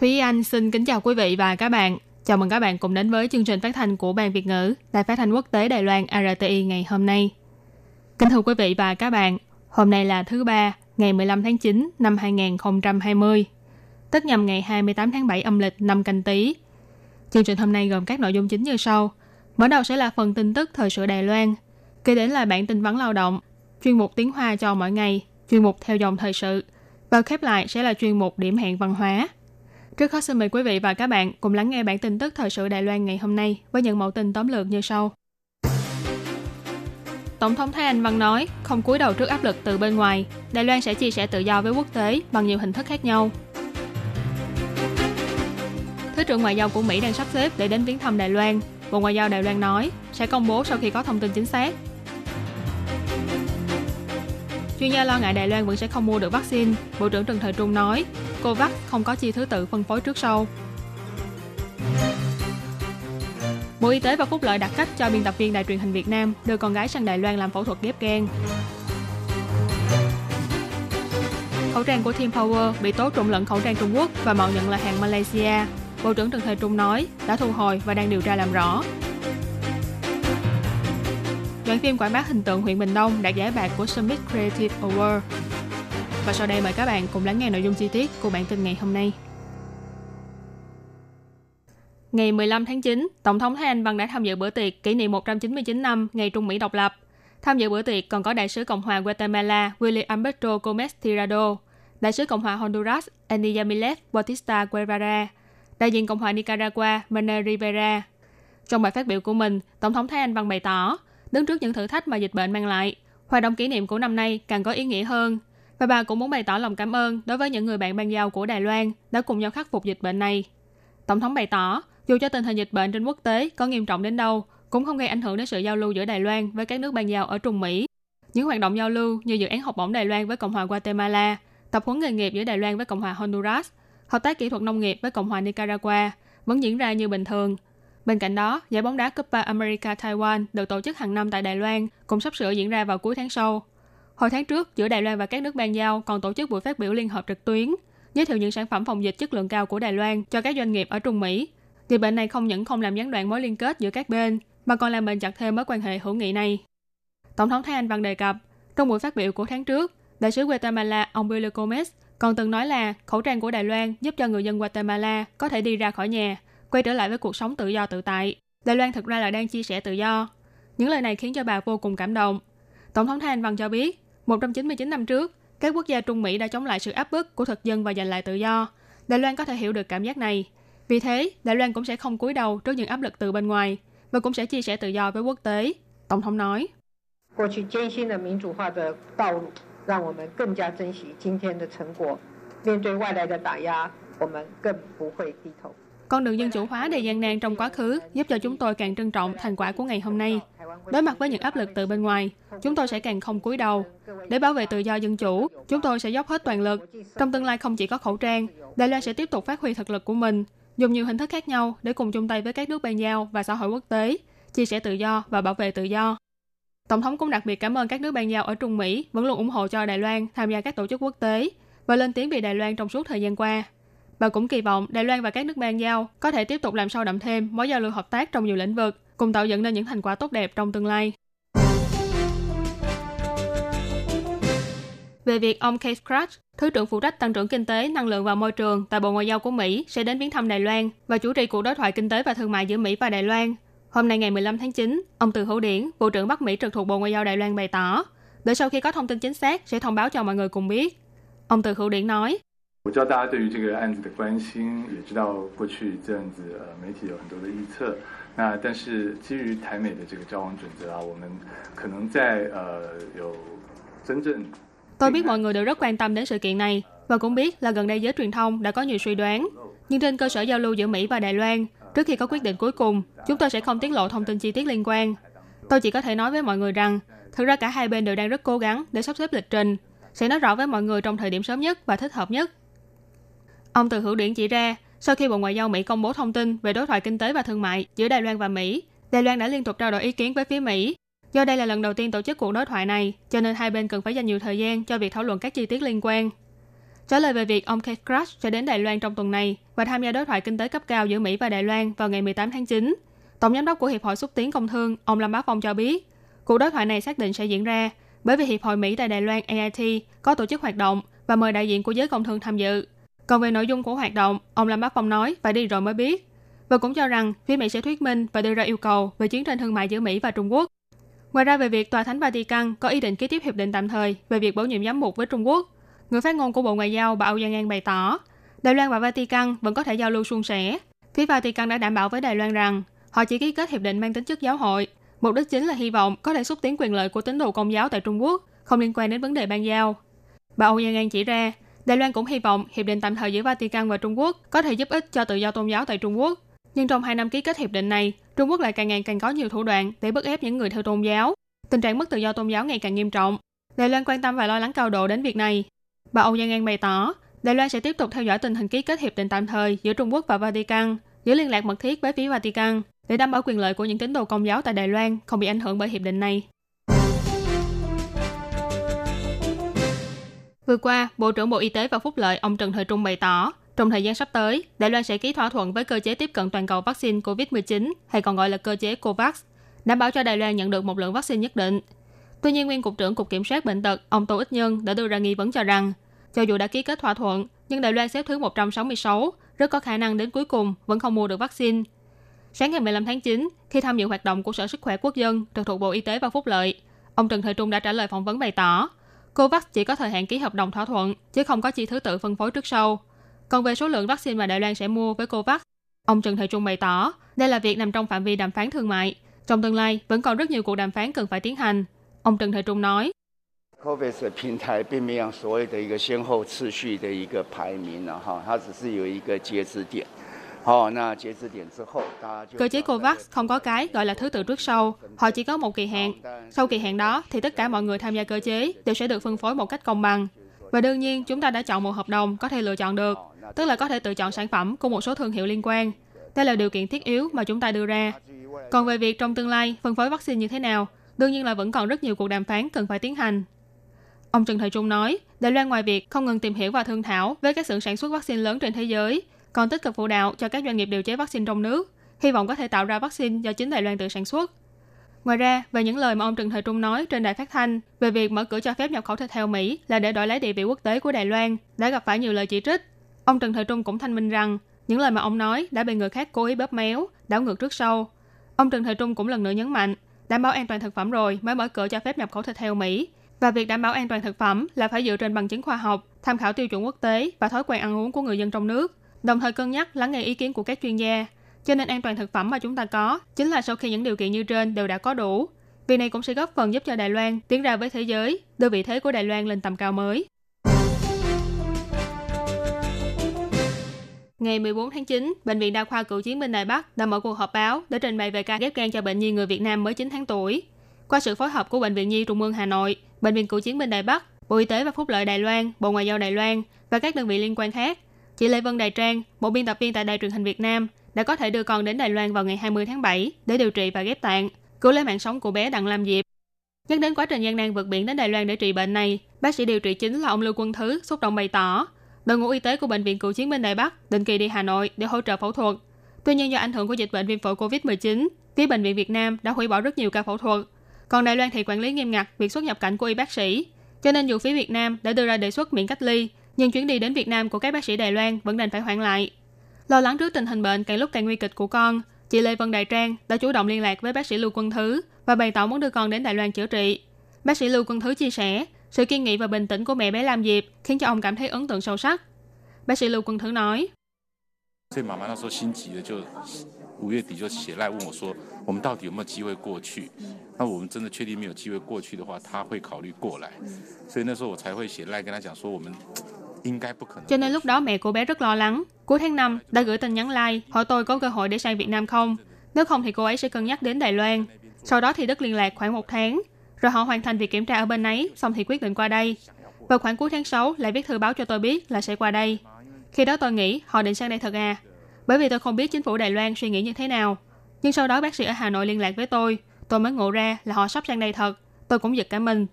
Thúy Anh xin kính chào quý vị và các bạn. Chào mừng các bạn cùng đến với chương trình phát thanh của Ban Việt ngữ Đài Phát thanh Quốc tế Đài Loan RTI ngày hôm nay. Kính thưa quý vị và các bạn, hôm nay là thứ ba, ngày 15 tháng 9 năm 2020, tức nhằm ngày 28 tháng 7 âm lịch năm canh tí. Chương trình hôm nay gồm các nội dung chính như sau. Mở đầu sẽ là phần tin tức thời sự Đài Loan, kế đến là bản tin vắn lao động, chuyên mục tiếng Hoa cho mỗi ngày, chuyên mục theo dòng thời sự, và khép lại sẽ là chuyên mục điểm hẹn văn hóa. Trước hết xin mời quý vị và các bạn cùng lắng nghe bản tin tức thời sự Đài Loan ngày hôm nay với những mẫu tin tóm lược như sau. Tổng thống Thái Anh Văn nói, không cúi đầu trước áp lực từ bên ngoài, Đài Loan sẽ chia sẻ tự do với quốc tế bằng nhiều hình thức khác nhau. Thứ trưởng Ngoại giao của Mỹ đang sắp xếp để đến viếng thăm Đài Loan. Bộ Ngoại giao Đài Loan nói sẽ công bố sau khi có thông tin chính xác. Chuyên gia lo ngại Đài Loan vẫn sẽ không mua được vaccine. Bộ trưởng Trần Thời Trung nói, COVAX không có chi thứ tự phân phối trước sau. Bộ Y tế và Phúc Lợi đặt cách cho biên tập viên đài truyền hình Việt Nam đưa con gái sang Đài Loan làm phẫu thuật ghép gan. Khẩu trang của Team Power bị tố trộn lẫn khẩu trang Trung Quốc và mạo nhận là hàng Malaysia. Bộ trưởng Trần Thời Trung nói đã thu hồi và đang điều tra làm rõ. Đoạn phim quảng bá hình tượng huyện Bình Đông đạt giải bạc của Summit Creative Award. Và sau đây mời các bạn cùng lắng nghe nội dung chi tiết của bản tin ngày hôm nay. Ngày 15 tháng 9, Tổng thống Thái Anh Văn đã tham dự bữa tiệc kỷ niệm 199 năm ngày Trung Mỹ độc lập. Tham dự bữa tiệc còn có Đại sứ Cộng hòa Guatemala William Alberto Gomez Tirado, Đại sứ Cộng hòa Honduras Andy Bautista Guevara, đại diện Cộng hòa Nicaragua Manuel Rivera. Trong bài phát biểu của mình, Tổng thống Thái Anh Văn bày tỏ, đứng trước những thử thách mà dịch bệnh mang lại, hoạt động kỷ niệm của năm nay càng có ý nghĩa hơn. Và bà cũng muốn bày tỏ lòng cảm ơn đối với những người bạn ban giao của Đài Loan đã cùng nhau khắc phục dịch bệnh này. Tổng thống bày tỏ, dù cho tình hình dịch bệnh trên quốc tế có nghiêm trọng đến đâu, cũng không gây ảnh hưởng đến sự giao lưu giữa Đài Loan với các nước ban giao ở Trung Mỹ. Những hoạt động giao lưu như dự án học bổng Đài Loan với Cộng hòa Guatemala, tập huấn nghề nghiệp giữa Đài Loan với Cộng hòa Honduras, hợp tác kỹ thuật nông nghiệp với Cộng hòa Nicaragua vẫn diễn ra như bình thường. Bên cạnh đó, giải bóng đá Copa America Taiwan được tổ chức hàng năm tại Đài Loan cũng sắp sửa diễn ra vào cuối tháng sau. Hồi tháng trước, giữa Đài Loan và các nước ban giao còn tổ chức buổi phát biểu liên hợp trực tuyến, giới thiệu những sản phẩm phòng dịch chất lượng cao của Đài Loan cho các doanh nghiệp ở Trung Mỹ. Dịch bệnh này không những không làm gián đoạn mối liên kết giữa các bên, mà còn làm bền chặt thêm mối quan hệ hữu nghị này. Tổng thống Thái Anh Văn đề cập, trong buổi phát biểu của tháng trước, đại sứ Guatemala ông Billy Gomez còn từng nói là khẩu trang của Đài Loan giúp cho người dân Guatemala có thể đi ra khỏi nhà, quay trở lại với cuộc sống tự do tự tại. Đài Loan thực ra là đang chia sẻ tự do. Những lời này khiến cho bà vô cùng cảm động. Tổng thống Thái Anh Văn cho biết, 199 năm trước, các quốc gia Trung Mỹ đã chống lại sự áp bức của thực dân và giành lại tự do. Đài Loan có thể hiểu được cảm giác này. Vì thế, Đài Loan cũng sẽ không cúi đầu trước những áp lực từ bên ngoài và cũng sẽ chia sẻ tự do với quốc tế. Tổng thống nói. 过 con đường dân chủ hóa đầy gian nan trong quá khứ giúp cho chúng tôi càng trân trọng thành quả của ngày hôm nay. Đối mặt với những áp lực từ bên ngoài, chúng tôi sẽ càng không cúi đầu. Để bảo vệ tự do dân chủ, chúng tôi sẽ dốc hết toàn lực. Trong tương lai không chỉ có khẩu trang, Đài Loan sẽ tiếp tục phát huy thực lực của mình, dùng nhiều hình thức khác nhau để cùng chung tay với các nước bên giao và xã hội quốc tế, chia sẻ tự do và bảo vệ tự do. Tổng thống cũng đặc biệt cảm ơn các nước ban giao ở Trung Mỹ vẫn luôn ủng hộ cho Đài Loan tham gia các tổ chức quốc tế và lên tiếng vì Đài Loan trong suốt thời gian qua. Bà cũng kỳ vọng Đài Loan và các nước ban giao có thể tiếp tục làm sâu đậm thêm mối giao lưu hợp tác trong nhiều lĩnh vực, cùng tạo dựng nên những thành quả tốt đẹp trong tương lai. Về việc ông Keith Krach, Thứ trưởng phụ trách tăng trưởng kinh tế, năng lượng và môi trường tại Bộ Ngoại giao của Mỹ sẽ đến viếng thăm Đài Loan và chủ trì cuộc đối thoại kinh tế và thương mại giữa Mỹ và Đài Loan. Hôm nay ngày 15 tháng 9, ông Từ Hữu Điển, Bộ trưởng Bắc Mỹ trực thuộc Bộ Ngoại giao Đài Loan bày tỏ, đợi sau khi có thông tin chính xác sẽ thông báo cho mọi người cùng biết. Ông Từ Hữu Điển nói, 我知道大家对于这个案子的关心，也知道过去一阵子呃媒体有很多的预测。那但是基于台美的这个交往准则啊，我们可能在呃有真正 Tôi biết mọi người đều rất quan tâm đến sự kiện này. và cũng biết là gần đây giới truyền thông đã có nhiều suy đoán. Nhưng trên cơ sở giao lưu giữa Mỹ và Đài Loan, trước khi có quyết định cuối cùng, chúng tôi sẽ không tiết lộ thông tin chi tiết liên quan. Tôi chỉ có thể nói với mọi người rằng, thực ra cả hai bên đều đang rất cố gắng để sắp xếp lịch trình, sẽ nói rõ với mọi người trong thời điểm sớm nhất và thích hợp nhất. Ông Từ Hữu Điển chỉ ra, sau khi Bộ Ngoại giao Mỹ công bố thông tin về đối thoại kinh tế và thương mại giữa Đài Loan và Mỹ, Đài Loan đã liên tục trao đổi ý kiến với phía Mỹ. Do đây là lần đầu tiên tổ chức cuộc đối thoại này, cho nên hai bên cần phải dành nhiều thời gian cho việc thảo luận các chi tiết liên quan. Trả lời về việc ông Keith Crush sẽ đến Đài Loan trong tuần này và tham gia đối thoại kinh tế cấp cao giữa Mỹ và Đài Loan vào ngày 18 tháng 9, Tổng giám đốc của Hiệp hội xúc tiến công thương, ông Lâm Bá Phong cho biết, cuộc đối thoại này xác định sẽ diễn ra bởi vì Hiệp hội Mỹ tại Đài Loan AIT có tổ chức hoạt động và mời đại diện của giới công thương tham dự. Còn về nội dung của hoạt động, ông Lâm Bắc Phong nói phải đi rồi mới biết. Và cũng cho rằng phía Mỹ sẽ thuyết minh và đưa ra yêu cầu về chiến tranh thương mại giữa Mỹ và Trung Quốc. Ngoài ra về việc Tòa Thánh Vatican có ý định ký tiếp hiệp định tạm thời về việc bổ nhiệm giám mục với Trung Quốc, người phát ngôn của Bộ Ngoại giao bà Âu Giang An bày tỏ, Đài Loan và Vatican vẫn có thể giao lưu suôn sẻ. Phía Vatican đã đảm bảo với Đài Loan rằng họ chỉ ký kết hiệp định mang tính chất giáo hội. Mục đích chính là hy vọng có thể xúc tiến quyền lợi của tín đồ công giáo tại Trung Quốc, không liên quan đến vấn đề ban giao. Bà Âu Giang An chỉ ra, Đài Loan cũng hy vọng hiệp định tạm thời giữa Vatican và Trung Quốc có thể giúp ích cho tự do tôn giáo tại Trung Quốc. Nhưng trong hai năm ký kết hiệp định này, Trung Quốc lại càng ngày càng có nhiều thủ đoạn để bức ép những người theo tôn giáo. Tình trạng mất tự do tôn giáo ngày càng nghiêm trọng. Đài Loan quan tâm và lo lắng cao độ đến việc này. Bà Âu Giang An bày tỏ, Đài Loan sẽ tiếp tục theo dõi tình hình ký kết hiệp định tạm thời giữa Trung Quốc và Vatican, giữ liên lạc mật thiết với phía Vatican để đảm bảo quyền lợi của những tín đồ công giáo tại Đài Loan không bị ảnh hưởng bởi hiệp định này. Vừa qua, Bộ trưởng Bộ Y tế và Phúc lợi ông Trần Thời Trung bày tỏ, trong thời gian sắp tới, Đài Loan sẽ ký thỏa thuận với cơ chế tiếp cận toàn cầu vaccine COVID-19, hay còn gọi là cơ chế COVAX, đảm bảo cho Đài Loan nhận được một lượng vaccine nhất định. Tuy nhiên, nguyên cục trưởng Cục Kiểm soát Bệnh tật, ông Tô Ích Nhân đã đưa ra nghi vấn cho rằng, cho dù đã ký kết thỏa thuận, nhưng Đài Loan xếp thứ 166, rất có khả năng đến cuối cùng vẫn không mua được vaccine. Sáng ngày 15 tháng 9, khi tham dự hoạt động của Sở Sức khỏe Quốc dân trực thuộc Bộ Y tế và Phúc lợi, ông Trần Thời Trung đã trả lời phỏng vấn bày tỏ, COVAX chỉ có thời hạn ký hợp đồng thỏa thuận, chứ không có chi thứ tự phân phối trước sau. Còn về số lượng vaccine mà Đài Loan sẽ mua với COVAX, ông Trần Thời Trung bày tỏ, đây là việc nằm trong phạm vi đàm phán thương mại. Trong tương lai, vẫn còn rất nhiều cuộc đàm phán cần phải tiến hành. Ông Trần Thời Trung nói, COVAX 的平台并没有所谓的一个先后次序的一个排名了哈，它只是有一个截止点。 Cơ chế COVAX không có cái gọi là thứ tự trước sau, họ chỉ có một kỳ hạn. Sau kỳ hạn đó thì tất cả mọi người tham gia cơ chế đều sẽ được phân phối một cách công bằng. Và đương nhiên chúng ta đã chọn một hợp đồng có thể lựa chọn được, tức là có thể tự chọn sản phẩm của một số thương hiệu liên quan. Đây là điều kiện thiết yếu mà chúng ta đưa ra. Còn về việc trong tương lai phân phối vaccine như thế nào, đương nhiên là vẫn còn rất nhiều cuộc đàm phán cần phải tiến hành. Ông Trần Thời Trung nói, Đài Loan ngoài việc không ngừng tìm hiểu và thương thảo với các xưởng sản xuất vaccine lớn trên thế giới, còn tích cực phụ đạo cho các doanh nghiệp điều chế vaccine trong nước, hy vọng có thể tạo ra vaccine do chính Đài Loan tự sản xuất. Ngoài ra, về những lời mà ông Trần Thời Trung nói trên đài phát thanh về việc mở cửa cho phép nhập khẩu thịt heo Mỹ là để đổi lấy địa vị quốc tế của Đài Loan, đã gặp phải nhiều lời chỉ trích. Ông Trần Thời Trung cũng thanh minh rằng những lời mà ông nói đã bị người khác cố ý bóp méo, đảo ngược trước sau. Ông Trần Thời Trung cũng lần nữa nhấn mạnh, đảm bảo an toàn thực phẩm rồi mới mở cửa cho phép nhập khẩu thịt heo Mỹ. Và việc đảm bảo an toàn thực phẩm là phải dựa trên bằng chứng khoa học, tham khảo tiêu chuẩn quốc tế và thói quen ăn uống của người dân trong nước đồng thời cân nhắc lắng nghe ý kiến của các chuyên gia. Cho nên an toàn thực phẩm mà chúng ta có chính là sau khi những điều kiện như trên đều đã có đủ. Việc này cũng sẽ góp phần giúp cho Đài Loan tiến ra với thế giới, đưa vị thế của Đài Loan lên tầm cao mới. Ngày 14 tháng 9, Bệnh viện Đa khoa Cựu chiến binh Đài Bắc đã mở cuộc họp báo để trình bày về ca ghép gan cho bệnh nhi người Việt Nam mới 9 tháng tuổi. Qua sự phối hợp của Bệnh viện Nhi Trung ương Hà Nội, Bệnh viện Cựu chiến binh Đài Bắc, Bộ Y tế và Phúc lợi Đài Loan, Bộ Ngoại giao Đài Loan và các đơn vị liên quan khác Chị Lê Vân Đài Trang, một biên tập viên tại Đài truyền hình Việt Nam, đã có thể đưa con đến Đài Loan vào ngày 20 tháng 7 để điều trị và ghép tạng, cứu lấy mạng sống của bé Đặng Lam Diệp. Nhắc đến quá trình gian nan vượt biển đến Đài Loan để trị bệnh này, bác sĩ điều trị chính là ông Lưu Quân Thứ xúc động bày tỏ, đội ngũ y tế của bệnh viện Cựu chiến binh Đài Bắc định kỳ đi Hà Nội để hỗ trợ phẫu thuật. Tuy nhiên do ảnh hưởng của dịch bệnh viêm phổi Covid-19, phía bệnh viện Việt Nam đã hủy bỏ rất nhiều ca phẫu thuật. Còn Đài Loan thì quản lý nghiêm ngặt việc xuất nhập cảnh của y bác sĩ, cho nên dù phía Việt Nam đã đưa ra đề xuất miễn cách ly, nhưng chuyến đi đến Việt Nam của các bác sĩ Đài Loan vẫn đành phải hoãn lại. Lo lắng trước tình hình bệnh càng lúc càng nguy kịch của con, chị Lê Vân Đài Trang đã chủ động liên lạc với bác sĩ Lưu Quân Thứ và bày tỏ muốn đưa con đến Đài Loan chữa trị. Bác sĩ Lưu Quân Thứ chia sẻ, sự kiên nghị và bình tĩnh của mẹ bé Lam Diệp khiến cho ông cảm thấy ấn tượng sâu sắc. Bác sĩ Lưu Quân Thứ nói, cho nên lúc đó mẹ cô bé rất lo lắng. Cuối tháng 5, đã gửi tin nhắn like hỏi tôi có cơ hội để sang Việt Nam không. Nếu không thì cô ấy sẽ cân nhắc đến Đài Loan. Sau đó thì Đức liên lạc khoảng một tháng, rồi họ hoàn thành việc kiểm tra ở bên ấy, xong thì quyết định qua đây. Vào khoảng cuối tháng 6 lại viết thư báo cho tôi biết là sẽ qua đây. Khi đó tôi nghĩ họ định sang đây thật à, bởi vì tôi không biết chính phủ Đài Loan suy nghĩ như thế nào. Nhưng sau đó bác sĩ ở Hà Nội liên lạc với tôi, tôi mới ngộ ra là họ sắp sang đây thật. Tôi cũng giật cả mình.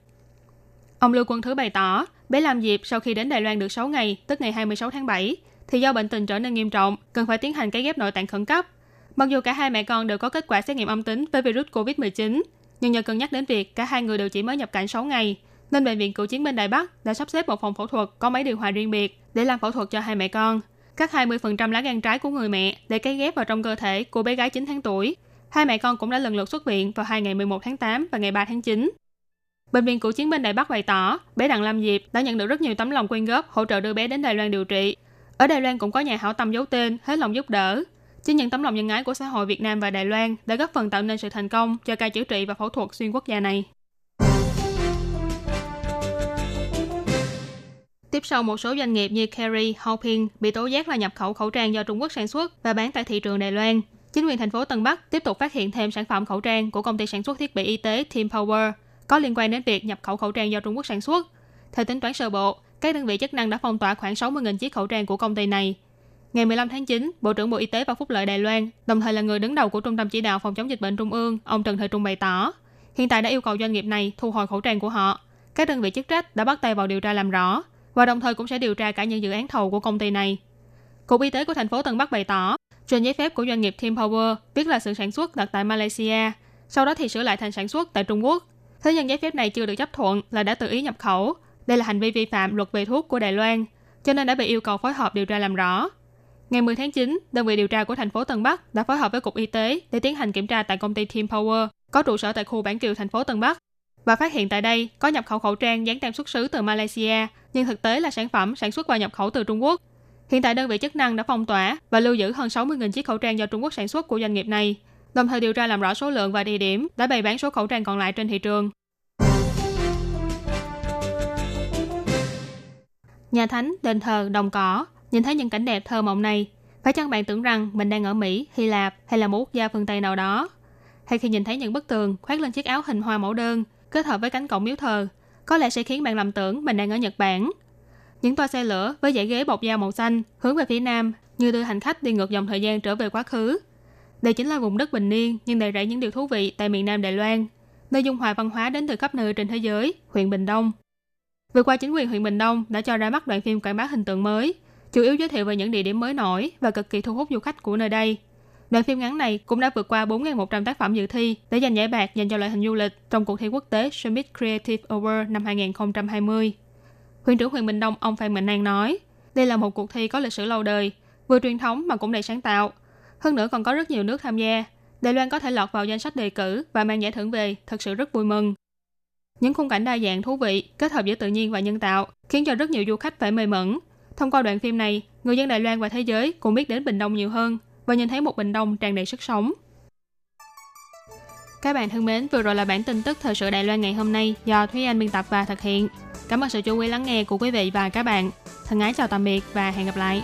Ông Lưu Quân Thứ bày tỏ, bé làm dịp sau khi đến Đài Loan được 6 ngày, tức ngày 26 tháng 7, thì do bệnh tình trở nên nghiêm trọng, cần phải tiến hành cấy ghép nội tạng khẩn cấp. Mặc dù cả hai mẹ con đều có kết quả xét nghiệm âm tính với virus COVID-19, nhưng nhờ cân nhắc đến việc cả hai người đều chỉ mới nhập cảnh 6 ngày, nên Bệnh viện Cựu chiến binh Đài Bắc đã sắp xếp một phòng phẫu thuật có máy điều hòa riêng biệt để làm phẫu thuật cho hai mẹ con. Cắt 20% lá gan trái của người mẹ để cấy ghép vào trong cơ thể của bé gái 9 tháng tuổi. Hai mẹ con cũng đã lần lượt xuất viện vào hai ngày 11 tháng 8 và ngày 3 tháng 9. Bệnh viện Cựu chiến binh Đài Bắc bày tỏ, bé Đặng Lam Diệp đã nhận được rất nhiều tấm lòng quyên góp hỗ trợ đưa bé đến Đài Loan điều trị. Ở Đài Loan cũng có nhà hảo tâm giấu tên, hết lòng giúp đỡ. Chính những tấm lòng nhân ái của xã hội Việt Nam và Đài Loan đã góp phần tạo nên sự thành công cho ca chữa trị và phẫu thuật xuyên quốc gia này. Tiếp sau một số doanh nghiệp như Kerry, Hoping bị tố giác là nhập khẩu khẩu trang do Trung Quốc sản xuất và bán tại thị trường Đài Loan. Chính quyền thành phố Tân Bắc tiếp tục phát hiện thêm sản phẩm khẩu trang của công ty sản xuất thiết bị y tế Team Power có liên quan đến việc nhập khẩu khẩu trang do Trung Quốc sản xuất. Theo tính toán sơ bộ, các đơn vị chức năng đã phong tỏa khoảng 60.000 chiếc khẩu trang của công ty này. Ngày 15 tháng 9, Bộ trưởng Bộ Y tế và Phúc lợi Đài Loan, đồng thời là người đứng đầu của Trung tâm Chỉ đạo Phòng chống dịch bệnh Trung ương, ông Trần Thời Trung bày tỏ, hiện tại đã yêu cầu doanh nghiệp này thu hồi khẩu trang của họ. Các đơn vị chức trách đã bắt tay vào điều tra làm rõ và đồng thời cũng sẽ điều tra cả những dự án thầu của công ty này. Cục Y tế của thành phố Tân Bắc bày tỏ, trên giấy phép của doanh nghiệp Team Power viết là sự sản xuất đặt tại Malaysia, sau đó thì sửa lại thành sản xuất tại Trung Quốc. Thế nhưng giấy phép này chưa được chấp thuận là đã tự ý nhập khẩu. Đây là hành vi vi phạm luật về thuốc của Đài Loan, cho nên đã bị yêu cầu phối hợp điều tra làm rõ. Ngày 10 tháng 9, đơn vị điều tra của thành phố Tân Bắc đã phối hợp với Cục Y tế để tiến hành kiểm tra tại công ty Team Power, có trụ sở tại khu Bản Kiều thành phố Tân Bắc và phát hiện tại đây có nhập khẩu khẩu trang dán tem xuất xứ từ Malaysia, nhưng thực tế là sản phẩm sản xuất và nhập khẩu từ Trung Quốc. Hiện tại đơn vị chức năng đã phong tỏa và lưu giữ hơn 60.000 chiếc khẩu trang do Trung Quốc sản xuất của doanh nghiệp này, đồng thời điều tra làm rõ số lượng và địa điểm đã bày bán số khẩu trang còn lại trên thị trường. Nhà thánh, đền thờ, đồng cỏ, nhìn thấy những cảnh đẹp thơ mộng này, phải chăng bạn tưởng rằng mình đang ở Mỹ, Hy Lạp hay là một quốc gia phương Tây nào đó? Hay khi nhìn thấy những bức tường khoác lên chiếc áo hình hoa mẫu đơn kết hợp với cánh cổng miếu thờ, có lẽ sẽ khiến bạn lầm tưởng mình đang ở Nhật Bản. Những toa xe lửa với dãy ghế bọc da màu xanh hướng về phía nam như đưa hành khách đi ngược dòng thời gian trở về quá khứ. Đây chính là vùng đất bình yên nhưng đầy rẫy những điều thú vị tại miền Nam Đài Loan, nơi dung hòa văn hóa đến từ khắp nơi trên thế giới, huyện Bình Đông. Vừa qua chính quyền huyện Bình Đông đã cho ra mắt đoạn phim quảng bá hình tượng mới, chủ yếu giới thiệu về những địa điểm mới nổi và cực kỳ thu hút du khách của nơi đây. Đoạn phim ngắn này cũng đã vượt qua 4.100 tác phẩm dự thi để giành giải bạc dành cho loại hình du lịch trong cuộc thi quốc tế Summit Creative Award năm 2020. Huyện trưởng huyện Bình Đông ông Phan Mạnh An nói, đây là một cuộc thi có lịch sử lâu đời, vừa truyền thống mà cũng đầy sáng tạo. Hơn nữa còn có rất nhiều nước tham gia. Đài Loan có thể lọt vào danh sách đề cử và mang giải thưởng về, thật sự rất vui mừng. Những khung cảnh đa dạng thú vị, kết hợp giữa tự nhiên và nhân tạo, khiến cho rất nhiều du khách phải mê mẩn. Thông qua đoạn phim này, người dân Đài Loan và thế giới cũng biết đến Bình Đông nhiều hơn và nhìn thấy một Bình Đông tràn đầy sức sống. Các bạn thân mến, vừa rồi là bản tin tức thời sự Đài Loan ngày hôm nay do Thúy Anh biên tập và thực hiện. Cảm ơn sự chú ý lắng nghe của quý vị và các bạn. Thân ái chào tạm biệt và hẹn gặp lại.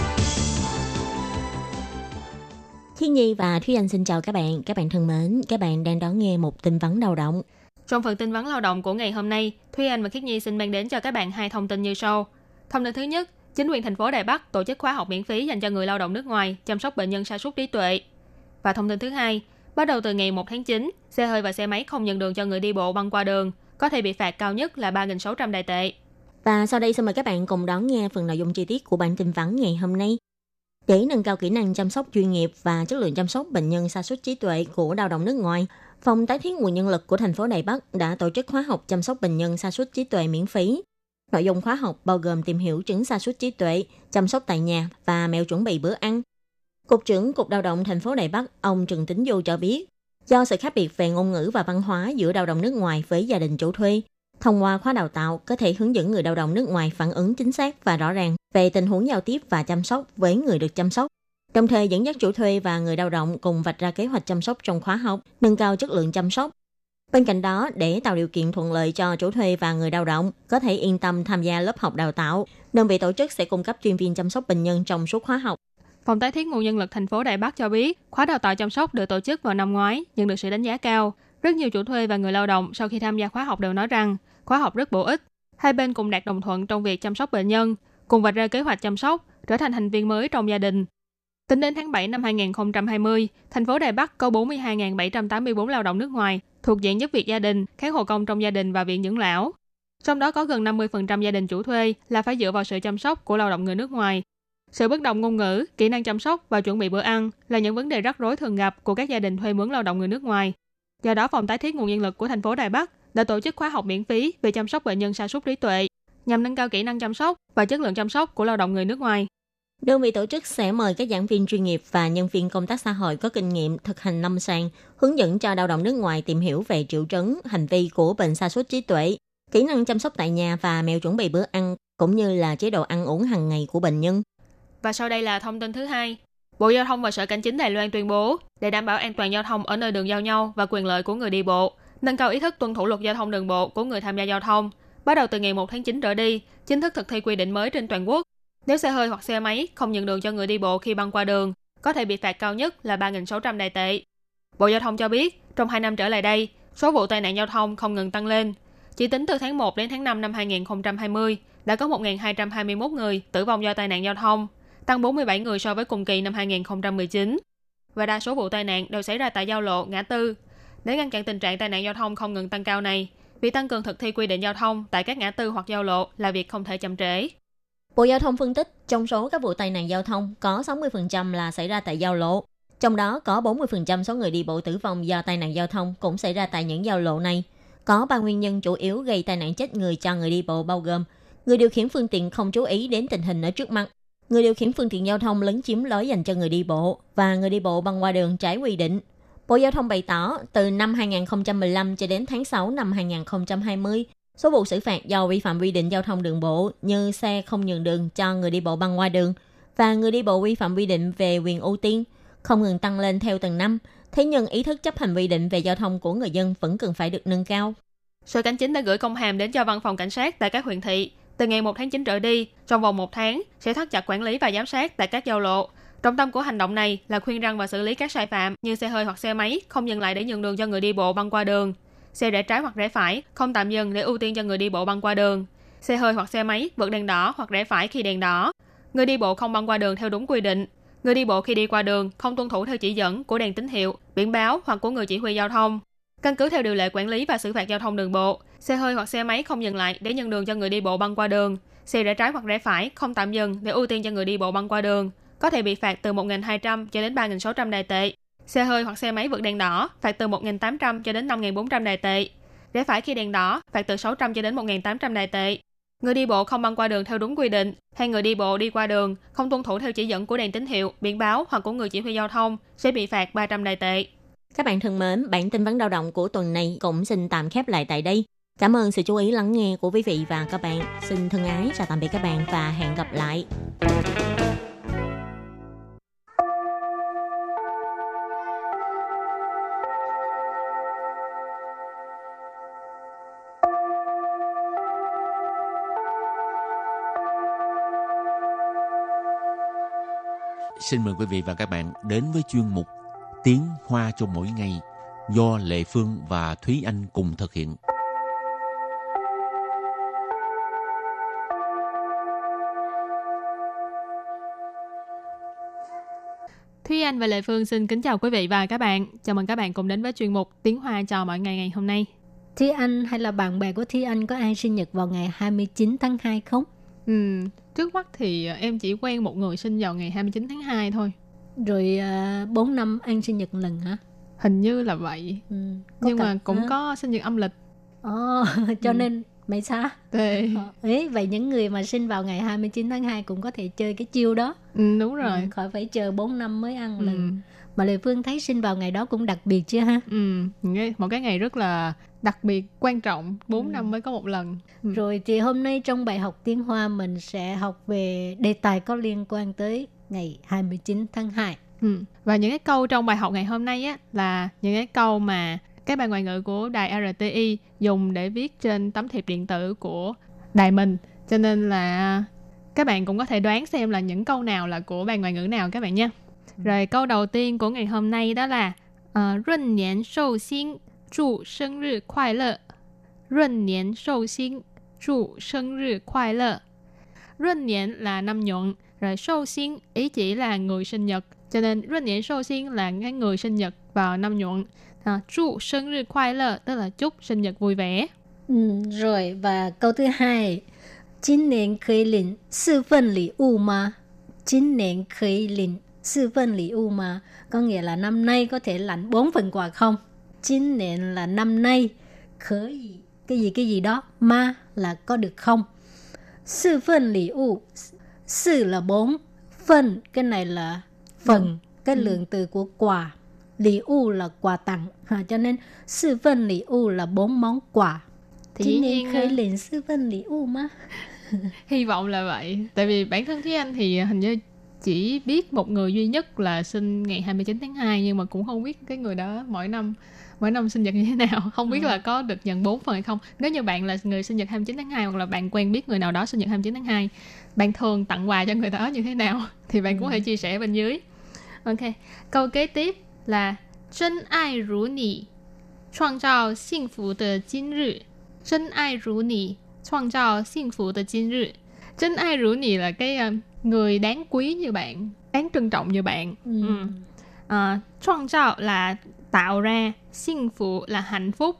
Thiên Nhi và Thúy Anh xin chào các bạn. Các bạn thân mến, các bạn đang đón nghe một tin vắn lao động. Trong phần tin vắn lao động của ngày hôm nay, Thúy Anh và Khiết Nhi xin mang đến cho các bạn hai thông tin như sau. Thông tin thứ nhất, chính quyền thành phố Đài Bắc tổ chức khóa học miễn phí dành cho người lao động nước ngoài chăm sóc bệnh nhân sa sút trí tuệ. Và thông tin thứ hai, bắt đầu từ ngày 1 tháng 9, xe hơi và xe máy không nhận đường cho người đi bộ băng qua đường có thể bị phạt cao nhất là 3.600 đại tệ. Và sau đây xin mời các bạn cùng đón nghe phần nội dung chi tiết của bản tin vắn ngày hôm nay. Để nâng cao kỹ năng chăm sóc chuyên nghiệp và chất lượng chăm sóc bệnh nhân sa sút trí tuệ của lao động nước ngoài, Phòng tái thiết nguồn nhân lực của thành phố Đài Bắc đã tổ chức khóa học chăm sóc bệnh nhân sa sút trí tuệ miễn phí. Nội dung khóa học bao gồm tìm hiểu chứng sa sút trí tuệ, chăm sóc tại nhà và mẹo chuẩn bị bữa ăn. Cục trưởng Cục Lao động thành phố Đài Bắc, ông Trần Tính Du cho biết, do sự khác biệt về ngôn ngữ và văn hóa giữa lao động nước ngoài với gia đình chủ thuê, thông qua khóa đào tạo có thể hướng dẫn người lao động nước ngoài phản ứng chính xác và rõ ràng về tình huống giao tiếp và chăm sóc với người được chăm sóc đồng thời dẫn dắt chủ thuê và người lao động cùng vạch ra kế hoạch chăm sóc trong khóa học, nâng cao chất lượng chăm sóc. Bên cạnh đó, để tạo điều kiện thuận lợi cho chủ thuê và người lao động có thể yên tâm tham gia lớp học đào tạo, đơn vị tổ chức sẽ cung cấp chuyên viên chăm sóc bệnh nhân trong suốt khóa học. Phòng tái thiết nguồn nhân lực thành phố Đài Bắc cho biết, khóa đào tạo chăm sóc được tổ chức vào năm ngoái, nhận được sự đánh giá cao. Rất nhiều chủ thuê và người lao động sau khi tham gia khóa học đều nói rằng khóa học rất bổ ích. Hai bên cùng đạt đồng thuận trong việc chăm sóc bệnh nhân, cùng vạch ra kế hoạch chăm sóc, trở thành thành viên mới trong gia đình, Tính đến tháng 7 năm 2020, thành phố Đài Bắc có 42.784 lao động nước ngoài thuộc diện giúp việc gia đình, kháng hộ công trong gia đình và viện dưỡng lão. Trong đó có gần 50% gia đình chủ thuê là phải dựa vào sự chăm sóc của lao động người nước ngoài. Sự bất đồng ngôn ngữ, kỹ năng chăm sóc và chuẩn bị bữa ăn là những vấn đề rắc rối thường gặp của các gia đình thuê mướn lao động người nước ngoài. Do đó, phòng tái thiết nguồn nhân lực của thành phố Đài Bắc đã tổ chức khóa học miễn phí về chăm sóc bệnh nhân sa sút trí tuệ nhằm nâng cao kỹ năng chăm sóc và chất lượng chăm sóc của lao động người nước ngoài. Đơn vị tổ chức sẽ mời các giảng viên chuyên nghiệp và nhân viên công tác xã hội có kinh nghiệm thực hành lâm sàng, hướng dẫn cho lao động nước ngoài tìm hiểu về triệu chứng, hành vi của bệnh sa sút trí tuệ, kỹ năng chăm sóc tại nhà và mẹo chuẩn bị bữa ăn, cũng như là chế độ ăn uống hàng ngày của bệnh nhân. Và sau đây là thông tin thứ hai. Bộ Giao thông và Sở Cảnh chính Đài Loan tuyên bố, để đảm bảo an toàn giao thông ở nơi đường giao nhau và quyền lợi của người đi bộ, nâng cao ý thức tuân thủ luật giao thông đường bộ của người tham gia giao thông, bắt đầu từ ngày 1 tháng 9 trở đi, chính thức thực thi quy định mới trên toàn quốc nếu xe hơi hoặc xe máy không nhận đường cho người đi bộ khi băng qua đường, có thể bị phạt cao nhất là 3.600 đài tệ. Bộ Giao thông cho biết, trong 2 năm trở lại đây, số vụ tai nạn giao thông không ngừng tăng lên. Chỉ tính từ tháng 1 đến tháng 5 năm 2020, đã có 1.221 người tử vong do tai nạn giao thông, tăng 47 người so với cùng kỳ năm 2019. Và đa số vụ tai nạn đều xảy ra tại giao lộ, ngã tư. Để ngăn chặn tình trạng tai nạn giao thông không ngừng tăng cao này, việc tăng cường thực thi quy định giao thông tại các ngã tư hoặc giao lộ là việc không thể chậm trễ. Bộ Giao thông phân tích, trong số các vụ tai nạn giao thông có 60% là xảy ra tại giao lộ. Trong đó có 40% số người đi bộ tử vong do tai nạn giao thông cũng xảy ra tại những giao lộ này. Có ba nguyên nhân chủ yếu gây tai nạn chết người cho người đi bộ bao gồm người điều khiển phương tiện không chú ý đến tình hình ở trước mặt, người điều khiển phương tiện giao thông lấn chiếm lối dành cho người đi bộ và người đi bộ băng qua đường trái quy định. Bộ Giao thông bày tỏ, từ năm 2015 cho đến tháng 6 năm 2020, Số vụ xử phạt do vi phạm quy định giao thông đường bộ như xe không nhường đường cho người đi bộ băng qua đường và người đi bộ vi phạm quy định về quyền ưu tiên không ngừng tăng lên theo từng năm. Thế nhưng ý thức chấp hành quy định về giao thông của người dân vẫn cần phải được nâng cao. Sở Cảnh chính đã gửi công hàm đến cho văn phòng cảnh sát tại các huyện thị. Từ ngày 1 tháng 9 trở đi, trong vòng một tháng sẽ thắt chặt quản lý và giám sát tại các giao lộ. Trọng tâm của hành động này là khuyên răng và xử lý các sai phạm như xe hơi hoặc xe máy không dừng lại để nhường đường cho người đi bộ băng qua đường xe rẽ trái hoặc rẽ phải, không tạm dừng để ưu tiên cho người đi bộ băng qua đường. Xe hơi hoặc xe máy vượt đèn đỏ hoặc rẽ phải khi đèn đỏ. Người đi bộ không băng qua đường theo đúng quy định. Người đi bộ khi đi qua đường không tuân thủ theo chỉ dẫn của đèn tín hiệu, biển báo hoặc của người chỉ huy giao thông. Căn cứ theo điều lệ quản lý và xử phạt giao thông đường bộ, xe hơi hoặc xe máy không dừng lại để nhường đường cho người đi bộ băng qua đường. Xe rẽ trái hoặc rẽ phải không tạm dừng để ưu tiên cho người đi bộ băng qua đường, có thể bị phạt từ 1.200 cho đến 3.600 đài tệ. Xe hơi hoặc xe máy vượt đèn đỏ phạt từ 1.800 cho đến 5.400 đài tệ. Rẽ phải khi đèn đỏ, phạt từ 600 cho đến 1.800 đài tệ. Người đi bộ không băng qua đường theo đúng quy định, hay người đi bộ đi qua đường không tuân thủ theo chỉ dẫn của đèn tín hiệu, biển báo hoặc của người chỉ huy giao thông sẽ bị phạt 300 đài tệ. Các bạn thân mến, bản tin vấn lao động của tuần này cũng xin tạm khép lại tại đây. Cảm ơn sự chú ý lắng nghe của quý vị và các bạn. Xin thân ái chào tạm biệt các bạn và hẹn gặp lại. Xin mời quý vị và các bạn đến với chuyên mục Tiếng Hoa cho mỗi ngày do Lệ Phương và Thúy Anh cùng thực hiện. Thúy Anh và Lệ Phương xin kính chào quý vị và các bạn. Chào mừng các bạn cùng đến với chuyên mục Tiếng Hoa cho mọi ngày ngày hôm nay. Thi Anh hay là bạn bè của Thi Anh có ai sinh nhật vào ngày 29 tháng 2 không? Ừ, trước mắt thì ờ, em chỉ quen một người sinh vào ngày 29 tháng 2 thôi. Rồi uh, 4 năm ăn sinh nhật lần hả? Hình như là vậy. Ừ. Nhưng cả- mà cũng hả? có sinh nhật âm lịch. Ồ, cho Ừ. nên mày xa. Thì... Ờ, Ấy, vậy những người mà sinh vào ngày 29 tháng 2 cũng có thể chơi cái chiêu đó. Ừ, đúng rồi. Ừ, khỏi phải chờ 4 năm mới ăn Ừ. Mà Lê Phương thấy sinh vào ngày đó cũng đặc biệt chưa ha? Ừ, nghe- một cái ngày rất là đặc biệt, quan trọng. 4 Ừ. năm mới có một lần. Ừ. Rồi thì hôm nay trong bài học tiếng Hoa mình sẽ học về đề tài có liên quan tới ngày 29 tháng 2. Ừ. Và những cái câu trong bài học ngày hôm nay á là những cái câu mà các bài ngoại ngữ của đài RTI dùng để viết trên tấm thiệp điện tử của đài mình. Cho nên là các bạn cũng có thể đoán xem là những câu nào là của bài ngoại ngữ nào các bạn nha. Rồi câu đầu tiên của ngày hôm nay đó là uh, Ruân niên sâu xin,祝sinh nhật 快乐. Ruân niên sâu xin,祝sinh nhật 快乐. Ruân niên là năm nhuận, rồi sâu xin ý chỉ là người sinh nhật. Cho nên Ruân niên sâu xin là cái người sinh nhật vào năm nhuận. À,祝sinh nhật 快乐 tức là chúc sinh nhật vui vẻ. Ừ, rồi và câu thứ hai, 今年可以领四份礼物吗？今年可以领 sư phân lý u mà. Có nghĩa là năm nay có thể lãnh bốn phần quà không? Chín nền là năm nay khởi cái gì cái gì đó ma là có được không? Sư phân lý u sư là bốn phân cái này là phần vâng. cái ừ. lượng từ của quà. Lý u là quà tặng ha, cho nên sư phân lý u là bốn món quà. Thì chính nên khởi liền sư phân lý u mà. Hy vọng là vậy. Tại vì bản thân thúy anh thì hình như chỉ biết một người duy nhất là sinh ngày 29 tháng 2 nhưng mà cũng không biết cái người đó mỗi năm mỗi năm sinh nhật như thế nào. Không biết ừ. là có được nhận 4 phần hay không. Nếu như bạn là người sinh nhật 29 tháng 2 hoặc là bạn quen biết người nào đó sinh nhật 29 tháng 2 bạn thường tặng quà cho người đó như thế nào? Thì bạn cũng ừ. thể chia sẻ bên dưới. Ok câu kế tiếp là chân ai rủ nì Choang Zhao Xing Phú Tờ Jin Rư Chân ai rủ nì Choang Zhao Xing Phú Tờ Jin Rư Chân ai rủ nì là cái um, người đáng quý như bạn đáng trân trọng như bạn Ừ. Ừ. À,创造là tạo ra,幸福là hạnh phúc.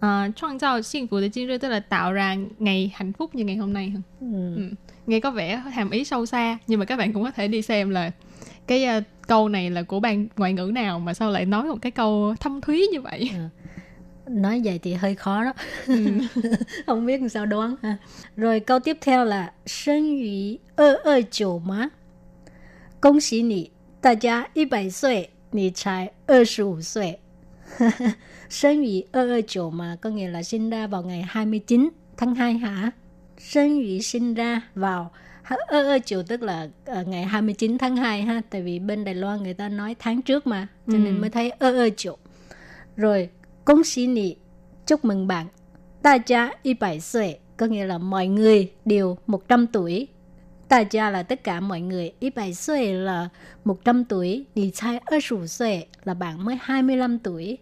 À, 创造幸福的今日 tức là tạo ra ngày hạnh phúc như ngày hôm nay. Ừ. Ừ. Nghe có vẻ hàm ý sâu xa nhưng mà các bạn cũng có thể đi xem là cái ờ, câu này là của ban ngoại ngữ nào mà sao lại nói một cái câu thâm thúy như vậy. nói vậy thì hơi khó đó. Ừ. Không biết làm sao đoán ha. Rồi câu tiếp theo là sinh yu ơ ơ chủ má. Công sĩ nị ta gia y bảy tuổi nị trái ơ sủ tuổi sinh yu ơ ơ chủ mà có nghĩa là sinh ra vào ngày 29 tháng 2 hả? Sinh yu sinh ra vào ơ ơ chiều tức là ờ, ngày 29 tháng 2 ha tại vì bên Đài Loan người ta nói tháng trước mà cho nên ừ. mới thấy ơ ơ chiều rồi 恭喜你, chúc mừng bạn. 大家一百岁 có nghĩa là mọi người đều 100 tuổi. 大家 là tất cả mọi người. 100 岁 là 100 tuổi. 你才25岁 là bạn mới 25 tuổi.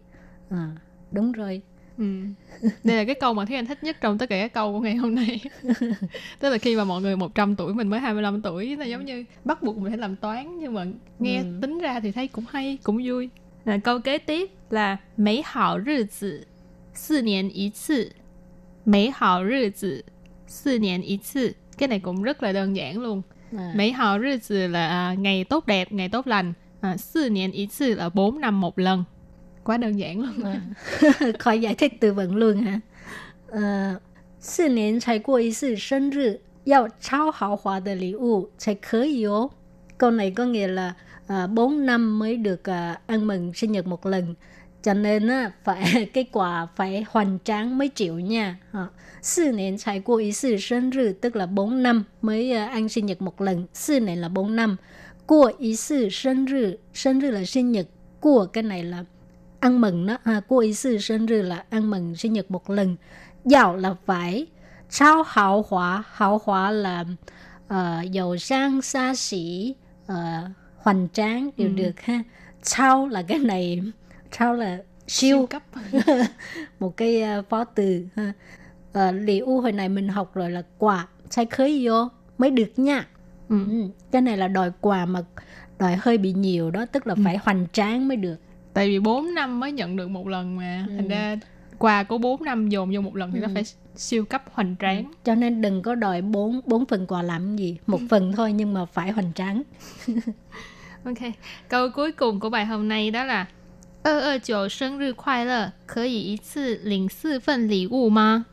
À, đúng rồi. Ừ. Đây là cái câu mà Thúy Anh thích nhất trong tất cả các câu của ngày hôm nay. Tức là khi mà mọi người 100 tuổi, mình mới 25 tuổi, nó giống như bắt buộc mình phải làm toán nhưng mà nghe Ừ. tính ra thì thấy cũng hay, cũng vui. À, câu kế tiếp là Mỹ hảo 日子四年一次 Mỹ hảo 日子四年一次Cái này cũng rất là đơn giản luôn. À, Mỹ hảo 日子 là à, ngày tốt đẹp, ngày tốt lành. À, 4年一次 là 4 năm một lần. Quá đơn giản luôn. à. Khỏi giải thích từ vựng luôn hả? Ờ, 四年才过一次生日，要超豪华的礼物才可以哦。Câu này có nghĩa là à, 4 năm mới được à, ăn mừng sinh nhật một lần. Cho nên á, phải cái quà phải hoành tráng mới chịu nha. À, 4年才过一次生日 tức là 4 năm mới à, ăn sinh nhật một lần. 4 này là 4 năm. 过一次生日, 生日 là sinh nhật. 过 cái này là ăn mừng đó. À, 过一次生日 là ăn mừng sinh nhật một lần. Giàu là phải.超hào hóa. Hào hóa là ờ, giàu sang xa xỉ, ờ, hoành tráng đều Ừ. được ha trao là cái này trao là siêu? Cấp. Một cái ờ, phó từ ha. Uh, liệu u hồi này mình học rồi là quà sai khơi vô mới được nha. Ừ. Ừ, cái này là đòi quà mà đòi hơi bị nhiều đó tức là phải hoành tráng mới được. Tại vì 4 năm mới nhận được một lần mà. Ừ. thành ra quà của 4 năm dồn vô một lần thì nó Ừ. phải siêu cấp hoành tráng. cho nên đừng có đòi bốn bốn phần quà làm gì một phần thôi nhưng mà phải hoành tráng. Ok câu cuối cùng của bài hôm nay đó là 二二九生日快乐，可以一次领四份礼物吗？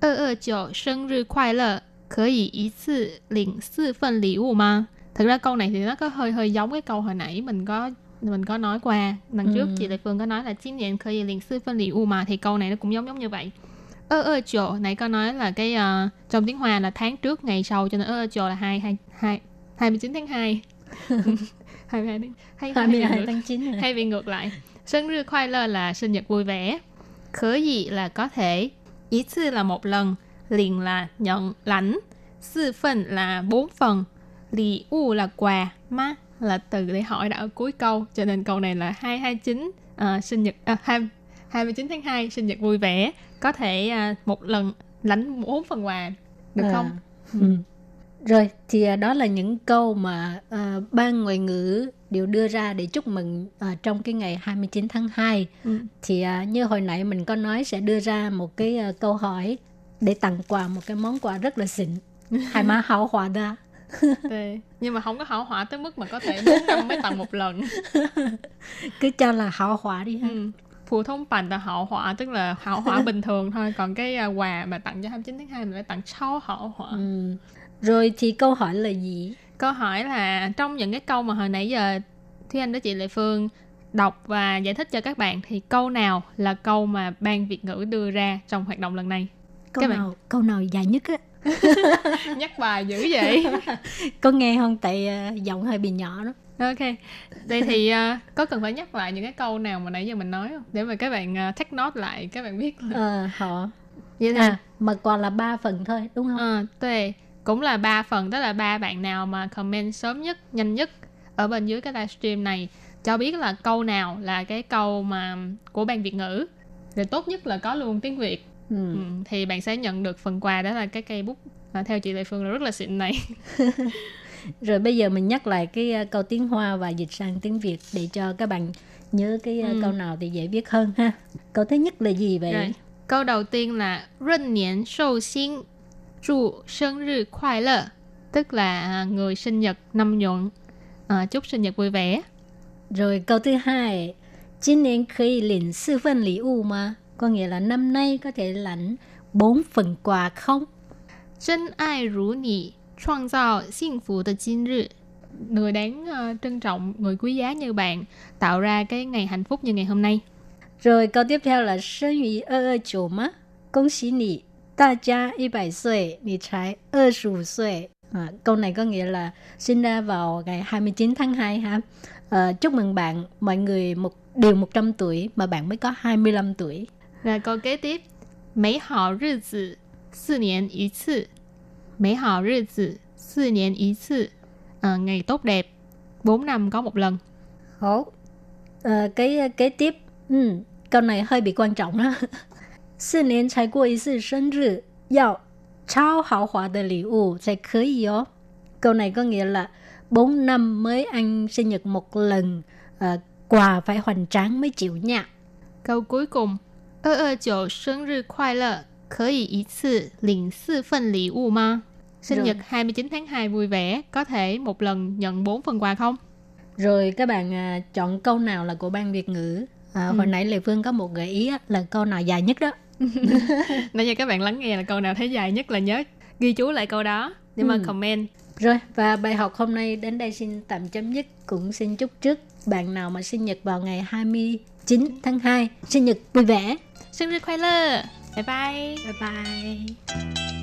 二二九生日快乐，可以一次领四份礼物吗？Thực ra câu này thì nó có hơi hơi giống cái câu hồi nãy mình có mình có nói qua lần trước Ừ. chị Lệ Phương có nói là chín niên có thể liền sư phân lì u mà thì câu này nó cũng giống giống như vậy ơ ơ chỗ này có nói là cái ờ, trong tiếng Hoa là tháng trước ngày sau cho nên ơ ơ chỗ là hai hai hai hai mươi chín tháng hai hai mươi hai tháng hay 22 ngược- tháng 9 rồi. hay bị ngược lại sinh nhật khoai lơ là sinh nhật vui vẻ. Khở gì là có thể. Ý 次 là một lần liền là nhận lãnh. Sư phần là bốn phần. Lì u là quà má là từ để hỏi đã ở cuối câu cho nên câu này là 229 à, sinh nhật à, 2, 29 tháng 2 sinh nhật vui vẻ. Có thể à, một lần lãnh bốn phần quà được À, không? ừ. Rồi thì à, đó là những câu mà à, ban ngoại ngữ đều đưa ra để chúc mừng à, trong cái ngày 29 tháng 2. Ừ. Thì à, như hồi nãy mình có nói sẽ đưa ra một cái à, câu hỏi để tặng quà một cái món quà rất là xịn. Hai má hảo hòa. Tê. nhưng mà không có hảo hỏa tới mức mà có thể 4 năm mới tặng một lần Cứ cho là hảo hòa đi ha. Ừ. Phù thông bành là hậu hỏa tức là hậu hỏa bình thường thôi còn cái quà mà tặng cho 29 tháng 2 mình phải tặng sau hậu hỏa Ừ. Rồi thì câu hỏi là gì? câu hỏi là trong những cái câu mà hồi nãy giờ Thúy Anh với chị Lệ Phương đọc và giải thích cho các bạn thì câu nào là câu mà ban Việt ngữ đưa ra trong hoạt động lần này Câu Các bạn- nào câu nào dài nhất á? nhắc bài dữ vậy Có nghe không? Tại à, giọng hơi bị nhỏ đó. ok đây thì à, có cần phải nhắc lại những cái câu nào mà nãy giờ mình nói không để mà các bạn uh, take note lại các bạn biết là Ờ, họ vậy à mà quà là ba phần thôi đúng không? Ờ, tuệ cũng là ba phần tức là ba bạn nào mà comment sớm nhất nhanh nhất ở bên dưới cái livestream này cho biết là câu nào là cái câu mà của ban Việt ngữ rồi tốt nhất là có luôn tiếng Việt Ừ. ừ, thì bạn sẽ nhận được phần quà đó là cái cây bút mà theo chị Lệ Phương là rất là xịn này Rồi bây giờ mình nhắc lại cái uh, câu tiếng Hoa và dịch sang tiếng Việt để cho các bạn nhớ cái uh, Ừ. câu nào thì dễ viết hơn ha. Câu thứ nhất là gì vậy? rồi câu đầu tiên là Rân niên sâu xin 祝sinh nhật khoai lợ tức là à, người sinh nhật năm nhuận à, chúc sinh nhật vui vẻ Rồi câu thứ hai, 今年可以领四份礼物吗? Có nghĩa là năm nay có thể lãnh bốn phần quà không? 真爱如你，创造幸福的今日。Người đáng ờ, trân trọng, người quý giá như bạn tạo ra cái ngày hạnh phúc như ngày hôm nay. Rồi câu tiếp theo là 生于二二九吗？恭喜你， 大家一百岁，你才二十五岁。À, câu này có nghĩa là sinh ra vào ngày 29 tháng 2 ha. Ờ, chúc mừng bạn, mọi người một đều 100 tuổi mà bạn mới có 25 tuổi. Rồi câu kế tiếp. Mỹ hảo 日子四年一次。美好日子四年一次。Ờ, ngày tốt đẹp 4 năm có một lần. Hổ. Ờ, cái kế tiếp, ừ, câu này hơi bị quan trọng đó. 四年才过一次生日，要超豪华的礼物才可以哦。Câu này có nghĩa là 4 năm mới ăn sinh nhật một lần, ờ, quà phải hoành tráng mới chịu nha. Câu cuối cùng. 二二九生日快乐，可以一次领四份礼物吗？Sinh Rồi. nhật 29 tháng 2 vui vẻ, có thể một lần nhận 4 phần quà không? Rồi các bạn à, chọn câu nào là của ban Việt ngữ. À, Ừ. Hồi nãy Lê Phương có một gợi ý á, là câu nào dài nhất đó. Nãy giờ các bạn lắng nghe là câu nào thấy dài nhất là nhớ ghi chú lại câu đó mà Ừ. comment. Rồi và bài học hôm nay đến đây xin tạm chấm dứt. Cũng xin chúc trước bạn nào mà sinh nhật vào ngày 29 tháng 2 sinh nhật vui vẻ. Sinh nhật khoai lơ. Bye bye. Bye bye. “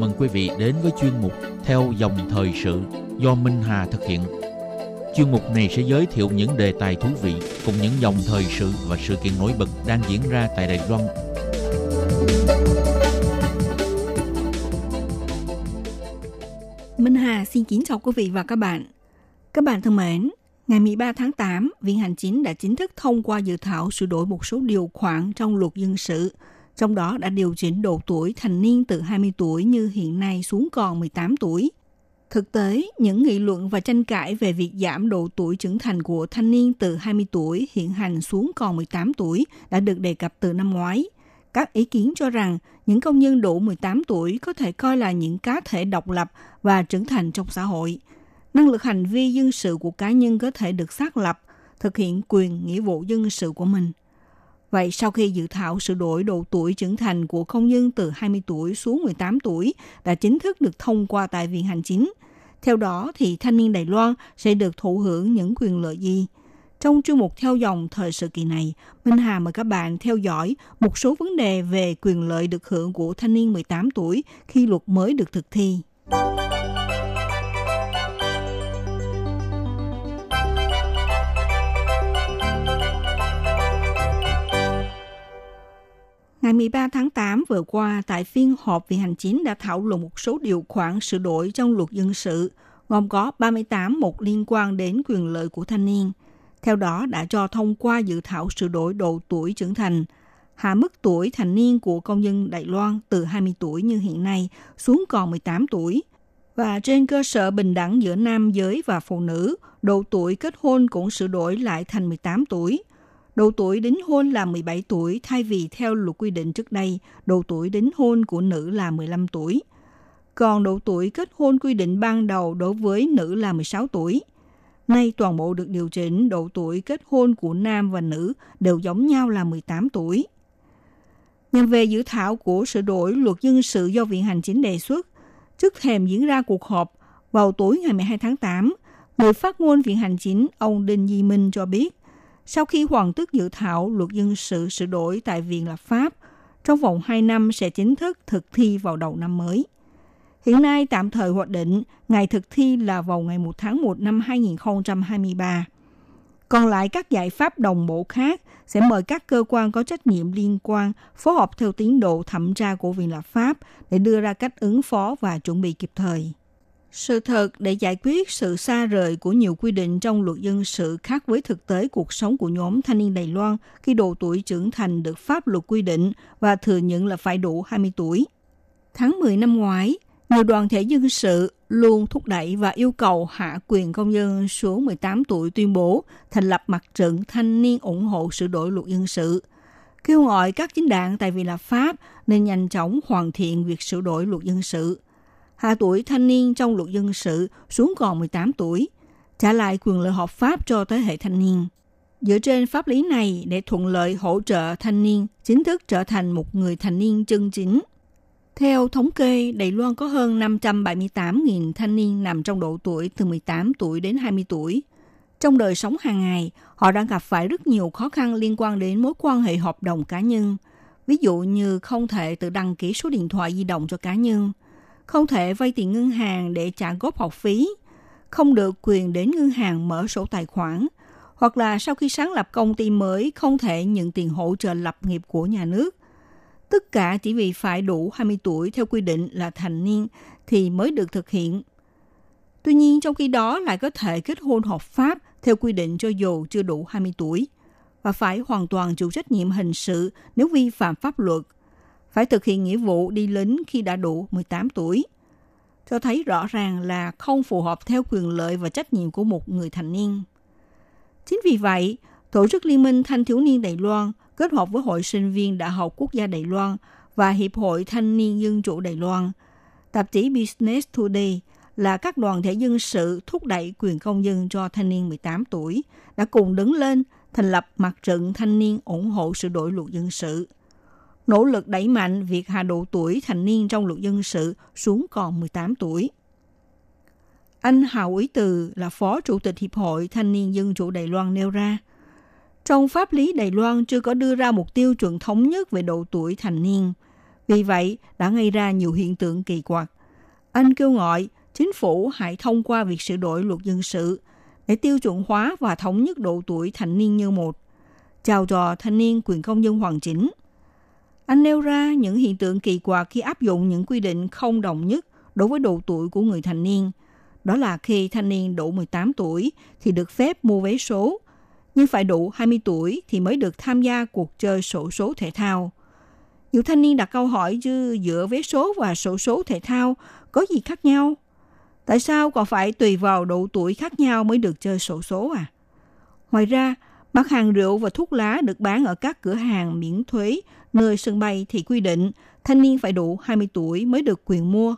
Mừng quý vị đến với chuyên mục Theo dòng thời sự do Minh Hà thực hiện. Chuyên mục này sẽ giới thiệu những đề tài thú vị cùng những dòng thời sự và sự kiện nổi bật đang diễn ra tại Đài Loan. Minh Hà xin kính chào quý vị và các bạn. Các bạn thân mến, ngày 13 tháng 8, Viện Hành Chính đã chính thức thông qua dự thảo sửa đổi một số điều khoản trong luật dân sự, trong đó đã điều chỉnh độ tuổi thành niên từ 20 tuổi như hiện nay xuống còn 18 tuổi. Thực tế, những nghị luận và tranh cãi về việc giảm độ tuổi trưởng thành của thanh niên từ 20 tuổi hiện hành xuống còn 18 tuổi đã được đề cập từ năm ngoái. Các ý kiến cho rằng những công nhân đủ 18 tuổi có thể coi là những cá thể độc lập và trưởng thành trong xã hội. Năng lực hành vi dân sự của cá nhân có thể được xác lập, thực hiện quyền nghĩa vụ dân sự của mình. Vậy sau khi dự thảo sửa đổi độ tuổi trưởng thành của công nhân từ 20 tuổi xuống 18 tuổi đã chính thức được thông qua tại Viện Hành Chính, theo đó thì thanh niên Đài Loan sẽ được thụ hưởng những quyền lợi gì? Trong chuyên mục theo dòng thời sự kỳ này, Minh Hà mời các bạn theo dõi một số vấn đề về quyền lợi được hưởng của thanh niên 18 tuổi khi luật mới được thực thi. Ngày 13 tháng 8 vừa qua, tại phiên họp vì Hành Chính đã thảo luận một số điều khoản sửa đổi trong luật dân sự, gồm có 38 một liên quan đến quyền lợi của thanh niên. Theo đó đã cho thông qua dự thảo sửa đổi độ tuổi trưởng thành, hạ mức tuổi thành niên của công dân Đài Loan từ 20 tuổi như hiện nay xuống còn 18 tuổi. Và trên cơ sở bình đẳng giữa nam giới và phụ nữ, độ tuổi kết hôn cũng sửa đổi lại thành 18 tuổi. Độ tuổi đính hôn là 17 tuổi thay vì theo luật quy định trước đây, độ tuổi đính hôn của nữ là 15 tuổi. Còn độ tuổi kết hôn quy định ban đầu đối với nữ là 16 tuổi. Nay toàn bộ được điều chỉnh độ tuổi kết hôn của nam và nữ đều giống nhau là 18 tuổi. Nhằm về dự thảo của sửa đổi luật dân sự do Viện Hành Chính đề xuất, trước thềm diễn ra cuộc họp vào tối ngày 12 tháng 8, người phát ngôn Viện Hành Chính ông Đinh Di Minh cho biết, sau khi hoàn tất dự thảo luật dân sự sửa đổi tại Viện Lập pháp, trong vòng 2 năm sẽ chính thức thực thi vào đầu năm mới. Hiện nay tạm thời hoạch định ngày thực thi là vào ngày 1 tháng 1 năm 2023. Còn lại các giải pháp đồng bộ khác sẽ mời các cơ quan có trách nhiệm liên quan phối hợp theo tiến độ thẩm tra của Viện Lập pháp để đưa ra cách ứng phó và chuẩn bị kịp thời. Sự thật để giải quyết sự xa rời của nhiều quy định trong luật dân sự khác với thực tế cuộc sống của nhóm thanh niên Đài Loan khi độ tuổi trưởng thành được pháp luật quy định và thừa nhận là phải đủ 20 tuổi. Tháng 10 năm ngoái, nhiều đoàn thể dân sự luôn thúc đẩy và yêu cầu hạ quyền công dân xuống 18 tuổi tuyên bố thành lập mặt trận thanh niên ủng hộ sửa đổi luật dân sự, kêu gọi các chính đảng tại vì là pháp nên nhanh chóng hoàn thiện việc sửa đổi luật dân sự hạ tuổi thanh niên trong luật dân sự xuống còn 18 tuổi, trả lại quyền lợi hợp pháp cho thế hệ thanh niên. Dựa trên pháp lý này để thuận lợi hỗ trợ thanh niên chính thức trở thành một người thanh niên chân chính. Theo thống kê, Đài Loan có hơn 578.000 thanh niên nằm trong độ tuổi từ 18 tuổi đến 20 tuổi. Trong đời sống hàng ngày, họ đang gặp phải rất nhiều khó khăn liên quan đến mối quan hệ hợp đồng cá nhân. Ví dụ như không thể tự đăng ký số điện thoại di động cho cá nhân – không thể vay tiền ngân hàng để trả góp học phí, không được quyền đến ngân hàng mở sổ tài khoản, hoặc là sau khi sáng lập công ty mới không thể nhận tiền hỗ trợ lập nghiệp của nhà nước. Tất cả chỉ vì phải đủ 20 tuổi theo quy định là thành niên thì mới được thực hiện. Tuy nhiên trong khi đó lại có thể kết hôn hợp pháp theo quy định cho dù chưa đủ 20 tuổi và phải hoàn toàn chịu trách nhiệm hình sự nếu vi phạm pháp luật phải thực hiện nghĩa vụ đi lính khi đã đủ 18 tuổi. Cho thấy rõ ràng là không phù hợp theo quyền lợi và trách nhiệm của một người thành niên. Chính vì vậy, Tổ chức Liên minh Thanh thiếu niên Đài Loan kết hợp với Hội sinh viên Đại học Quốc gia Đài Loan và Hiệp hội Thanh niên Dân chủ Đài Loan, tạp chí Business Today là các đoàn thể dân sự thúc đẩy quyền công dân cho thanh niên 18 tuổi đã cùng đứng lên thành lập mặt trận thanh niên ủng hộ sự đổi luật dân sự. Nỗ lực đẩy mạnh việc hạ độ tuổi thành niên trong luật dân sự xuống còn 18 tuổi. Anh Hào Ý Từ là Phó Chủ tịch Hiệp hội Thanh niên Dân chủ Đài Loan nêu ra, trong pháp lý Đài Loan chưa có đưa ra một tiêu chuẩn thống nhất về độ tuổi thành niên. Vì vậy, đã gây ra nhiều hiện tượng kỳ quặc. Anh kêu gọi chính phủ hãy thông qua việc sửa đổi luật dân sự để tiêu chuẩn hóa và thống nhất độ tuổi thành niên như một, chào trò thanh niên quyền công dân hoàn chỉnh. Anh nêu ra những hiện tượng kỳ quặc khi áp dụng những quy định không đồng nhất đối với độ tuổi của người thành niên. Đó là khi thanh niên đủ 18 tuổi thì được phép mua vé số, nhưng phải đủ 20 tuổi thì mới được tham gia cuộc chơi sổ số thể thao. Nhiều thanh niên đặt câu hỏi chứ giữa vé số và sổ số thể thao có gì khác nhau? Tại sao còn phải tùy vào độ tuổi khác nhau mới được chơi sổ số à? Ngoài ra, mặt hàng rượu và thuốc lá được bán ở các cửa hàng miễn thuế nơi sân bay thì quy định thanh niên phải đủ 20 tuổi mới được quyền mua.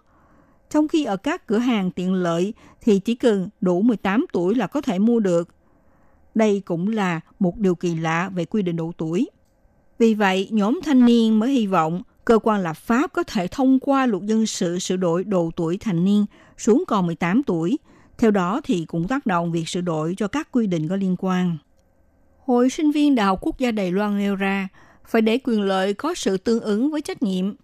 Trong khi ở các cửa hàng tiện lợi thì chỉ cần đủ 18 tuổi là có thể mua được. Đây cũng là một điều kỳ lạ về quy định độ tuổi. Vì vậy, nhóm thanh niên mới hy vọng cơ quan lập pháp có thể thông qua luật dân sự sửa đổi độ tuổi thành niên xuống còn 18 tuổi. Theo đó thì cũng tác động việc sửa đổi cho các quy định có liên quan. Hội sinh viên Đại học Quốc gia Đài Loan nêu ra, phải để quyền lợi có sự tương ứng với trách nhiệm.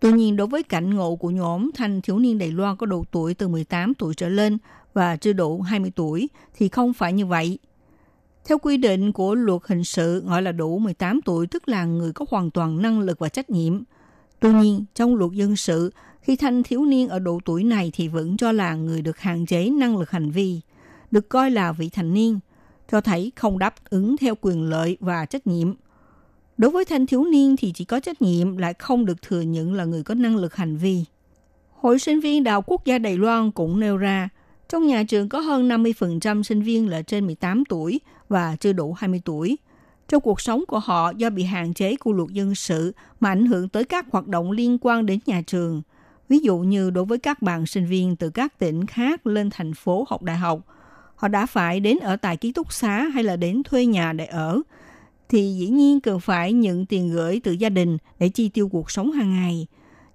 Tuy nhiên, đối với cảnh ngộ của nhóm thanh thiếu niên Đài Loan có độ tuổi từ 18 tuổi trở lên và chưa đủ 20 tuổi thì không phải như vậy. Theo quy định của luật hình sự gọi là đủ 18 tuổi tức là người có hoàn toàn năng lực và trách nhiệm. Tuy nhiên, trong luật dân sự, khi thanh thiếu niên ở độ tuổi này thì vẫn cho là người được hạn chế năng lực hành vi, được coi là vị thành niên, cho thấy không đáp ứng theo quyền lợi và trách nhiệm. Đối với thanh thiếu niên thì chỉ có trách nhiệm lại không được thừa nhận là người có năng lực hành vi. Hội sinh viên Đại Quốc gia Đài Loan cũng nêu ra, trong nhà trường có hơn 50% sinh viên là trên 18 tuổi và chưa đủ 20 tuổi. Trong cuộc sống của họ do bị hạn chế của luật dân sự mà ảnh hưởng tới các hoạt động liên quan đến nhà trường. Ví dụ như đối với các bạn sinh viên từ các tỉnh khác lên thành phố học đại học, họ đã phải đến ở tại ký túc xá hay là đến thuê nhà để ở, thì dĩ nhiên cần phải nhận tiền gửi từ gia đình để chi tiêu cuộc sống hàng ngày.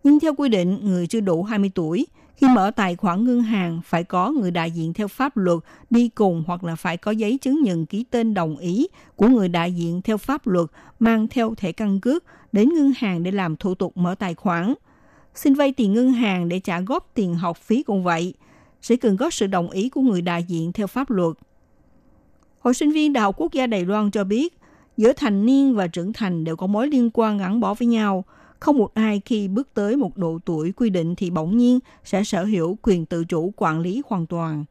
Nhưng theo quy định, người chưa đủ 20 tuổi – khi mở tài khoản ngân hàng phải có người đại diện theo pháp luật đi cùng hoặc là phải có giấy chứng nhận ký tên đồng ý của người đại diện theo pháp luật mang theo thẻ căn cước đến ngân hàng để làm thủ tục mở tài khoản. Xin vay tiền ngân hàng để trả góp tiền học phí cũng vậy, sẽ cần có sự đồng ý của người đại diện theo pháp luật. Hội sinh viên Đại học Quốc gia Đài Loan cho biết, giữa thành niên và trưởng thành đều có mối liên quan gắn bó với nhau – không một ai khi bước tới một độ tuổi quy định thì bỗng nhiên sẽ sở hữu quyền tự chủ quản lý hoàn toàn,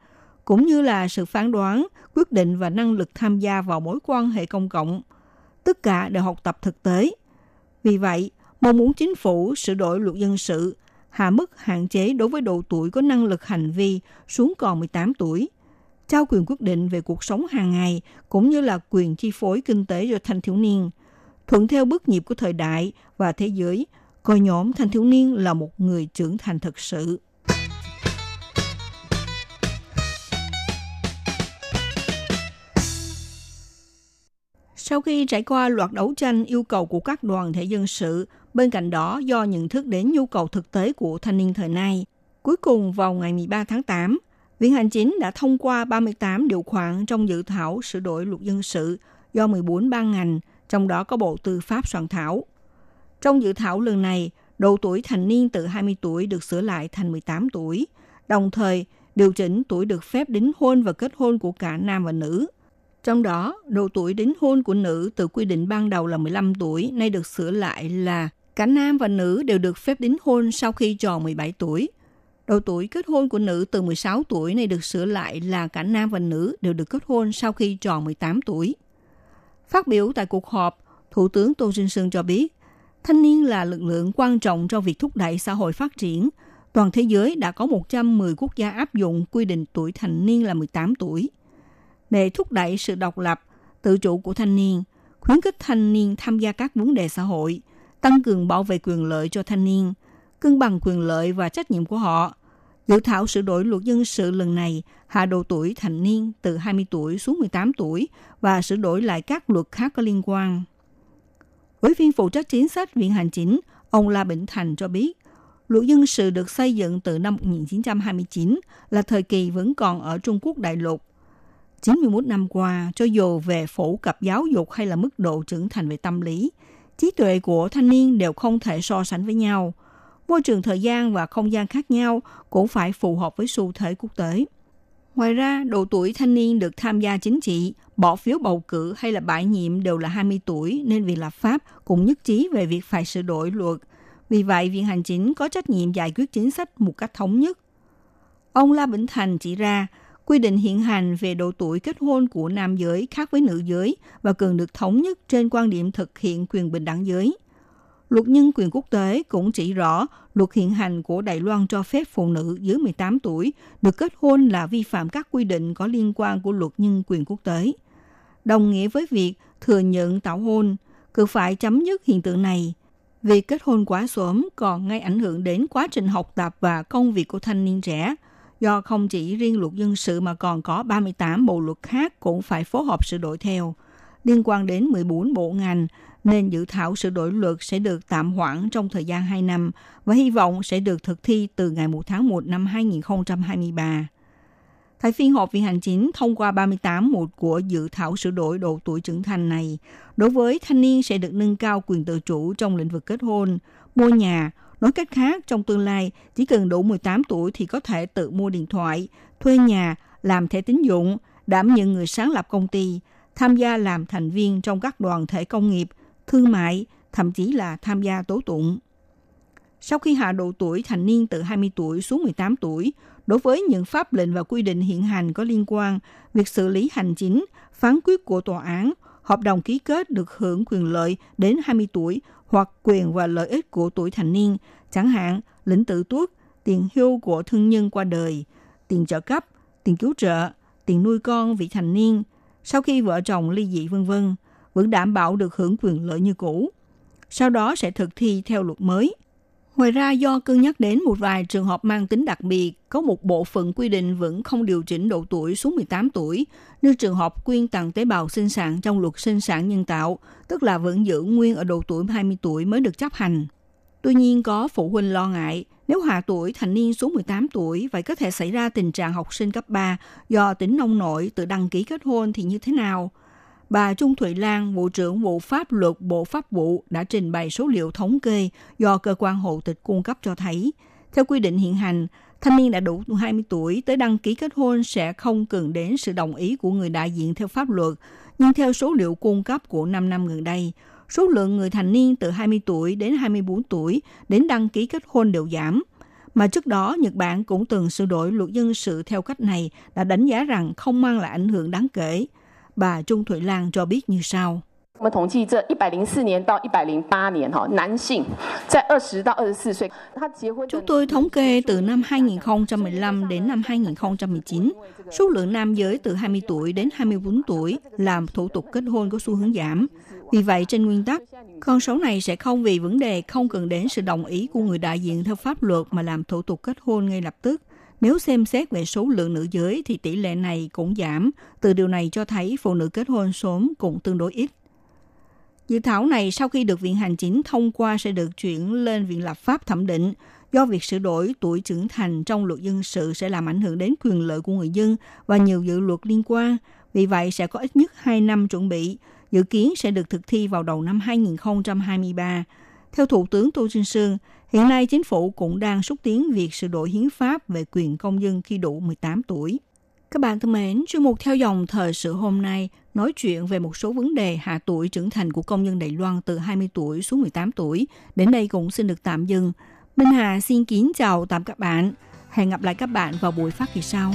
cũng như là sự phán đoán, quyết định và năng lực tham gia vào mối quan hệ công cộng. Tất cả đều học tập thực tế. Vì vậy, mong muốn chính phủ sửa đổi luật dân sự, hạ mức hạn chế đối với độ tuổi có năng lực hành vi xuống còn 18 tuổi, trao quyền quyết định về cuộc sống hàng ngày cũng như là quyền chi phối kinh tế cho thanh thiếu niên – thuận theo bước nhịp của thời đại và thế giới, coi nhóm thanh thiếu niên là một người trưởng thành thực sự. Sau khi trải qua loạt đấu tranh yêu cầu của các đoàn thể dân sự, bên cạnh đó do nhận thức đến nhu cầu thực tế của thanh niên thời nay, cuối cùng vào ngày 13 tháng 8, Viện Hành Chính đã thông qua 38 điều khoản trong dự thảo sửa đổi luật dân sự do 14 ban ngành – trong đó có Bộ Tư pháp soạn thảo. Trong dự thảo lần này, độ tuổi thành niên từ 20 tuổi được sửa lại thành 18 tuổi, đồng thời điều chỉnh tuổi được phép đính hôn và kết hôn của cả nam và nữ. Trong đó, độ tuổi đính hôn của nữ từ quy định ban đầu là 15 tuổi, nay được sửa lại là cả nam và nữ đều được phép đính hôn sau khi tròn 17 tuổi. Độ tuổi kết hôn của nữ từ 16 tuổi này được sửa lại là cả nam và nữ đều được kết hôn sau khi tròn 18 tuổi. Phát biểu tại cuộc họp, Thủ tướng Tô Trinh Sơn cho biết, thanh niên là lực lượng quan trọng trong việc thúc đẩy xã hội phát triển. Toàn thế giới đã có 110 quốc gia áp dụng quy định tuổi thành niên là 18 tuổi. Để thúc đẩy sự độc lập, tự chủ của thanh niên, khuyến khích thanh niên tham gia các vấn đề xã hội, tăng cường bảo vệ quyền lợi cho thanh niên, cân bằng quyền lợi và trách nhiệm của họ, Dự thảo sửa đổi luật dân sự lần này hạ độ tuổi thành niên từ 20 tuổi xuống 18 tuổi và sửa đổi lại các luật khác có liên quan. Ủy viên phụ trách chính sách Viện Hành Chính, ông La Bình Thành cho biết, luật dân sự được xây dựng từ năm 1929 là thời kỳ vẫn còn ở Trung Quốc đại lục. 91 năm qua, cho dù về phổ cập giáo dục hay là mức độ trưởng thành về tâm lý, trí tuệ của thanh niên đều không thể so sánh với nhau. Môi trường thời gian và không gian khác nhau cũng phải phù hợp với xu thế quốc tế. Ngoài ra, độ tuổi thanh niên được tham gia chính trị, bỏ phiếu bầu cử hay là bãi nhiệm đều là 20 tuổi nên Viện Lập pháp cũng nhất trí về việc phải sửa đổi luật. Vì vậy, Viện Hành Chính có trách nhiệm giải quyết chính sách một cách thống nhất. Ông La Vĩnh Thành chỉ ra, quy định hiện hành về độ tuổi kết hôn của nam giới khác với nữ giới và cần được thống nhất trên quan điểm thực hiện quyền bình đẳng giới. Luật nhân quyền quốc tế cũng chỉ rõ luật hiện hành của Đài Loan cho phép phụ nữ dưới 18 tuổi được kết hôn là vi phạm các quy định có liên quan của luật nhân quyền quốc tế. Đồng nghĩa với việc thừa nhận tảo hôn, cứ phải chấm dứt hiện tượng này. Việc kết hôn quá sớm còn gây ảnh hưởng đến quá trình học tập và công việc của thanh niên trẻ, do không chỉ riêng luật dân sự mà còn có 38 bộ luật khác cũng phải phối hợp sửa đổi theo. Liên quan đến 14 bộ ngành, nên dự thảo sửa đổi luật sẽ được tạm hoãn trong thời gian 2 năm và hy vọng sẽ được thực thi từ ngày 1 tháng 1 năm 2023. Tại phiên họp Viện Hành Chính thông qua 38 một của dự thảo sửa đổi độ tuổi trưởng thành này, đối với thanh niên sẽ được nâng cao quyền tự chủ trong lĩnh vực kết hôn, mua nhà. Nói cách khác, trong tương lai, chỉ cần đủ 18 tuổi thì có thể tự mua điện thoại, thuê nhà, làm thẻ tín dụng, đảm nhận người sáng lập công ty, tham gia làm thành viên trong các đoàn thể công nghiệp – thương mại, thậm chí là tham gia tố tụng. Sau khi hạ độ tuổi thành niên từ 20 tuổi xuống 18 tuổi, đối với những pháp lệnh và quy định hiện hành có liên quan, việc xử lý hành chính, phán quyết của tòa án, hợp đồng ký kết được hưởng quyền lợi đến 20 tuổi hoặc quyền và lợi ích của tuổi thành niên, chẳng hạn lĩnh tự tuất, tiền hưu của thương nhân qua đời, tiền trợ cấp, tiền cứu trợ, tiền nuôi con vị thành niên, sau khi vợ chồng ly dị vân vân vẫn đảm bảo được hưởng quyền lợi như cũ. Sau đó sẽ thực thi theo luật mới. Ngoài ra, do cân nhắc đến một vài trường hợp mang tính đặc biệt, có một bộ phận quy định vẫn không điều chỉnh độ tuổi xuống 18 tuổi, như trường hợp quyên tặng tế bào sinh sản trong luật sinh sản nhân tạo, tức là vẫn giữ nguyên ở độ tuổi 20 tuổi mới được chấp hành. Tuy nhiên, có phụ huynh lo ngại, nếu hạ tuổi thành niên xuống 18 tuổi, vậy có thể xảy ra tình trạng học sinh cấp 3 do tính nông nổi tự đăng ký kết hôn thì như thế nào? Bà Trung Thụy Lan, Bộ trưởng Bộ Pháp luật Bộ Pháp vụ đã trình bày số liệu thống kê do cơ quan hộ tịch cung cấp cho thấy. Theo quy định hiện hành, thanh niên đã đủ 20 tuổi tới đăng ký kết hôn sẽ không cần đến sự đồng ý của người đại diện theo pháp luật. Nhưng theo số liệu cung cấp của 5 năm gần đây, số lượng người thành niên từ 20 tuổi đến 24 tuổi đến đăng ký kết hôn đều giảm. Mà trước đó, Nhật Bản cũng từng sửa đổi luật dân sự theo cách này đã đánh giá rằng không mang lại ảnh hưởng đáng kể – bà Trung Thủy Lan cho biết như sau. 我们统计这一百零四年到一百零八年，哈，男性在二十到二十四岁，他结婚。Chúng tôi thống kê từ năm 2015 đến năm 2019, số lượng nam giới từ 20 tuổi đến 24 tuổi làm thủ tục kết hôn có xu hướng giảm. Vì vậy, trên nguyên tắc, con số này sẽ không vì vấn đề không cần đến sự đồng ý của người đại diện theo pháp luật mà làm thủ tục kết hôn ngay lập tức. nếu xem xét về số lượng nữ giới thì tỷ lệ này cũng giảm. Từ điều này cho thấy phụ nữ kết hôn sớm cũng tương đối ít. Dự thảo này sau khi được Viện Hành Chính thông qua sẽ được chuyển lên Viện Lập pháp thẩm định. Do việc sửa đổi tuổi trưởng thành trong luật dân sự sẽ làm ảnh hưởng đến quyền lợi của người dân và nhiều dự luật liên quan. Vì vậy sẽ có ít nhất 2 năm chuẩn bị. Dự kiến sẽ được thực thi vào đầu năm 2023. Theo Thủ tướng Tô Trinh Sương, hiện nay chính phủ cũng đang xúc tiến việc sửa đổi hiến pháp về quyền công dân khi đủ 18 tuổi. Các bạn thân mến, chuyên mục theo dòng thời sự hôm nay nói chuyện về một số vấn đề hạ tuổi trưởng thành của công dân Đài Loan từ 20 tuổi xuống 18 tuổi. Đến đây cũng xin được tạm dừng. Minh Hà xin kính chào tạm các bạn. Hẹn gặp lại các bạn vào buổi phát kỳ sau.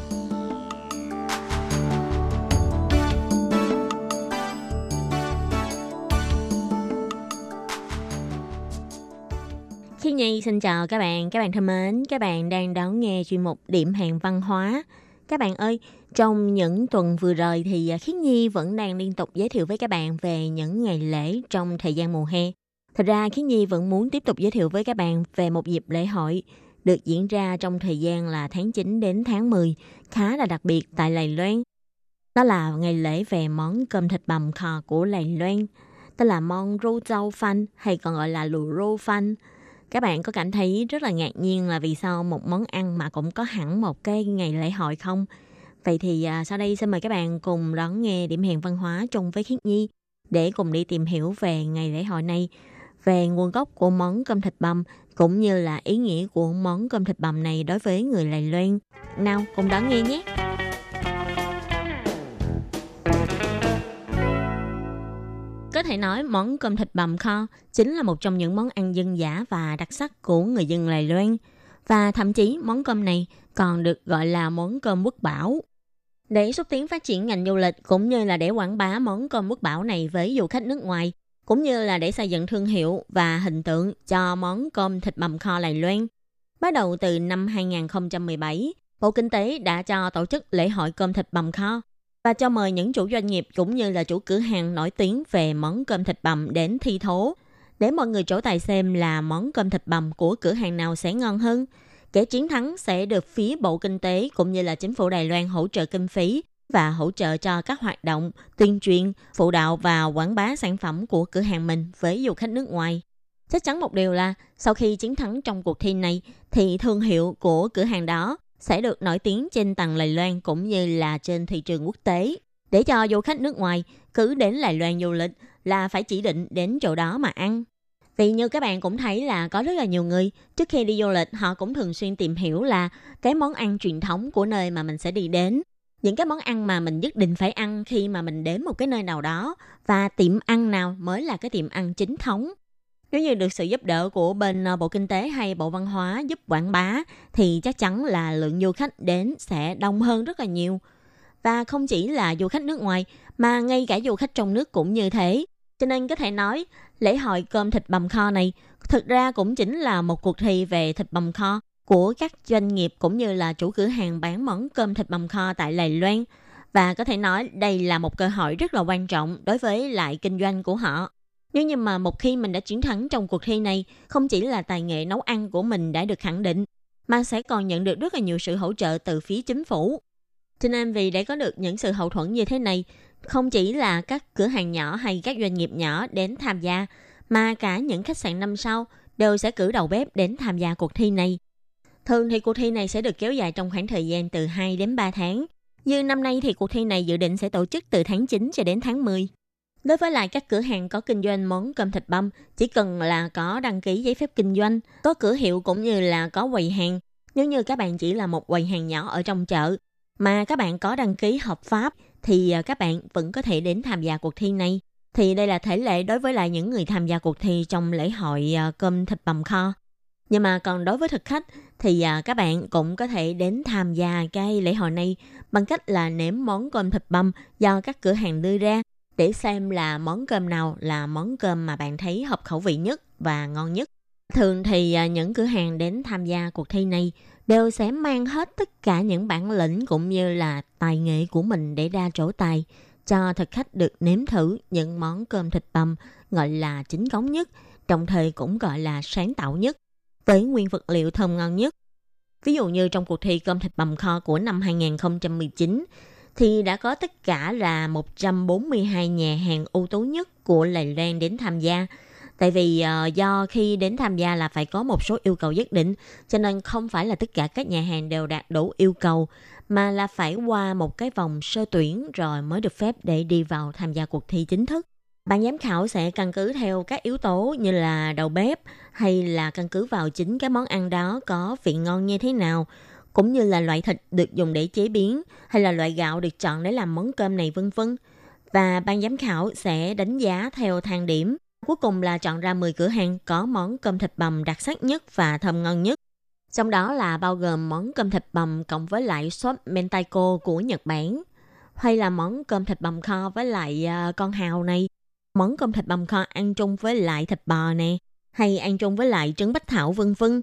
Xin chào các bạn, các bạn thân mến, các bạn đang đón nghe chuyên mục Điểm hẹn văn hóa. Các bạn ơi, trong những tuần vừa rồi thì à, Khiết Nhi vẫn đang liên tục giới thiệu với các bạn về những ngày lễ trong thời gian mùa hè. Thật ra Khiết Nhi vẫn muốn tiếp tục giới thiệu với các bạn về một dịp lễ hội được diễn ra trong thời gian là tháng 9 đến tháng 10, khá là đặc biệt tại Lài Loan. Đó là ngày lễ về món cơm thịt bằm khò của Lài Loan, tên là món rô châu phanh hay còn gọi là lù rô phanh. Các bạn có cảm thấy rất là ngạc nhiên là vì sao một món ăn mà cũng có hẳn một cái ngày lễ hội không? Vậy thì à, sau đây xin mời các bạn cùng đón nghe điểm hẹn văn hóa chung với Khiết Nhi để cùng đi tìm hiểu về ngày lễ hội này, về nguồn gốc của món cơm thịt bằm cũng như là ý nghĩa của món cơm thịt bằm này đối với người Đài Loan. Nào, cùng đón nghe nhé! Có thể nói món cơm thịt bằm kho chính là một trong những món ăn dân dã và đặc sắc của người dân Lài Loan. Và thậm chí món cơm này còn được gọi là món cơm quốc bảo. Để xúc tiến phát triển ngành du lịch cũng như là để quảng bá món cơm quốc bảo này với du khách nước ngoài, cũng như là để xây dựng thương hiệu và hình tượng cho món cơm thịt bằm kho Lài Loan. Bắt đầu từ năm 2017, Bộ Kinh tế đã cho tổ chức lễ hội cơm thịt bằm kho và cho mời những chủ doanh nghiệp cũng như là chủ cửa hàng nổi tiếng về món cơm thịt bằm đến thi thố để mọi người trổ tài xem là món cơm thịt bằm của cửa hàng nào sẽ ngon hơn. Kẻ chiến thắng sẽ được phía Bộ Kinh tế cũng như là chính phủ Đài Loan hỗ trợ kinh phí và hỗ trợ cho các hoạt động tuyên truyền, phụ đạo và quảng bá sản phẩm của cửa hàng mình với du khách nước ngoài. Chắc chắn một điều là sau khi chiến thắng trong cuộc thi này thì thương hiệu của cửa hàng đó sẽ được nổi tiếng trên tầng Lài Loan cũng như là trên thị trường quốc tế. Để cho du khách nước ngoài cứ đến Lài Loan du lịch là phải chỉ định đến chỗ đó mà ăn. Vì như các bạn cũng thấy là có rất là nhiều người, trước khi đi du lịch, họ cũng thường xuyên tìm hiểu là cái món ăn truyền thống của nơi mà mình sẽ đi đến. Những cái món ăn mà mình nhất định phải ăn khi mà mình đến một cái nơi nào đó và tiệm ăn nào mới là cái tiệm ăn chính thống nếu như được sự giúp đỡ của bên ờ, Bộ Kinh tế hay Bộ Văn hóa giúp quảng bá, thì chắc chắn là lượng du khách đến sẽ đông hơn rất là nhiều. Và không chỉ là du khách nước ngoài, mà ngay cả du khách trong nước cũng như thế. Cho nên có thể nói, lễ hội cơm thịt bằm kho này thực ra cũng chính là một cuộc thi về thịt bằm kho của các doanh nghiệp cũng như là chủ cửa hàng bán món cơm thịt bằm kho tại Lài Loan. Và có thể nói đây là một cơ hội rất là quan trọng đối với lại kinh doanh của họ. Nếu như mà một khi mình đã chiến thắng trong cuộc thi này, không chỉ là tài nghệ nấu ăn của mình đã được khẳng định, mà sẽ còn nhận được rất là nhiều sự hỗ trợ từ phía chính phủ. Cho nên vì để có được những sự hậu thuẫn như thế này, không chỉ là các cửa hàng nhỏ hay các doanh nghiệp nhỏ đến tham gia, mà cả những khách sạn năm sau đều sẽ cử đầu bếp đến tham gia cuộc thi này. Thường thì cuộc thi này sẽ được kéo dài trong khoảng thời gian từ 2 đến 3 tháng. Như năm nay thì cuộc thi này dự định sẽ tổ chức từ tháng 9 cho đến tháng 10. Đối với lại các cửa hàng có kinh doanh món cơm thịt băm, chỉ cần là có đăng ký giấy phép kinh doanh, có cửa hiệu cũng như là có quầy hàng. Nếu như các bạn chỉ là một quầy hàng nhỏ ở trong chợ, mà các bạn có đăng ký hợp pháp, thì à, các bạn vẫn có thể đến tham gia cuộc thi này. Thì đây là thể lệ đối với lại những người tham gia cuộc thi trong lễ hội à, cơm thịt bằm kho. Nhưng mà còn đối với thực khách thì à, các bạn cũng có thể đến tham gia cái lễ hội này bằng cách là nếm món cơm thịt băm do các cửa hàng đưa ra để xem là món cơm nào là món cơm mà bạn thấy hợp khẩu vị nhất và ngon nhất. Thường thì à, những cửa hàng đến tham gia cuộc thi này đều sẽ mang hết tất cả những bản lĩnh cũng như là tài nghệ của mình để ra trổ tài cho thực khách được nếm thử những món cơm thịt bằm gọi là chính cống nhất, đồng thời cũng gọi là sáng tạo nhất, với nguyên vật liệu thơm ngon nhất. Ví dụ như trong cuộc thi cơm thịt bằm kho của năm 2019 thì đã có tất cả là 142 nhà hàng ưu tú nhất của Lài Loan đến tham gia. Tại vì uh, do khi đến tham gia là phải có một số yêu cầu nhất định, cho nên không phải là tất cả các nhà hàng đều đạt đủ yêu cầu, mà là phải qua một cái vòng sơ tuyển rồi mới được phép để đi vào tham gia cuộc thi chính thức. Ban giám khảo sẽ căn cứ theo các yếu tố như là đầu bếp, hay là căn cứ vào chính cái món ăn đó có vị ngon như thế nào, cũng như là loại thịt được dùng để chế biến hay là loại gạo được chọn để làm món cơm này vân vân. Và ban giám khảo sẽ đánh giá theo thang điểm. Cuối cùng là chọn ra 10 cửa hàng có món cơm thịt bằm đặc sắc nhất và thơm ngon nhất. Trong đó là bao gồm món cơm thịt bằm cộng với lại sốt mentaiko của Nhật Bản, hay là món cơm thịt bằm kho với lại ờ, con hào này, món cơm thịt bằm kho ăn chung với lại thịt bò nè, hay ăn chung với lại trứng bách thảo vân vân.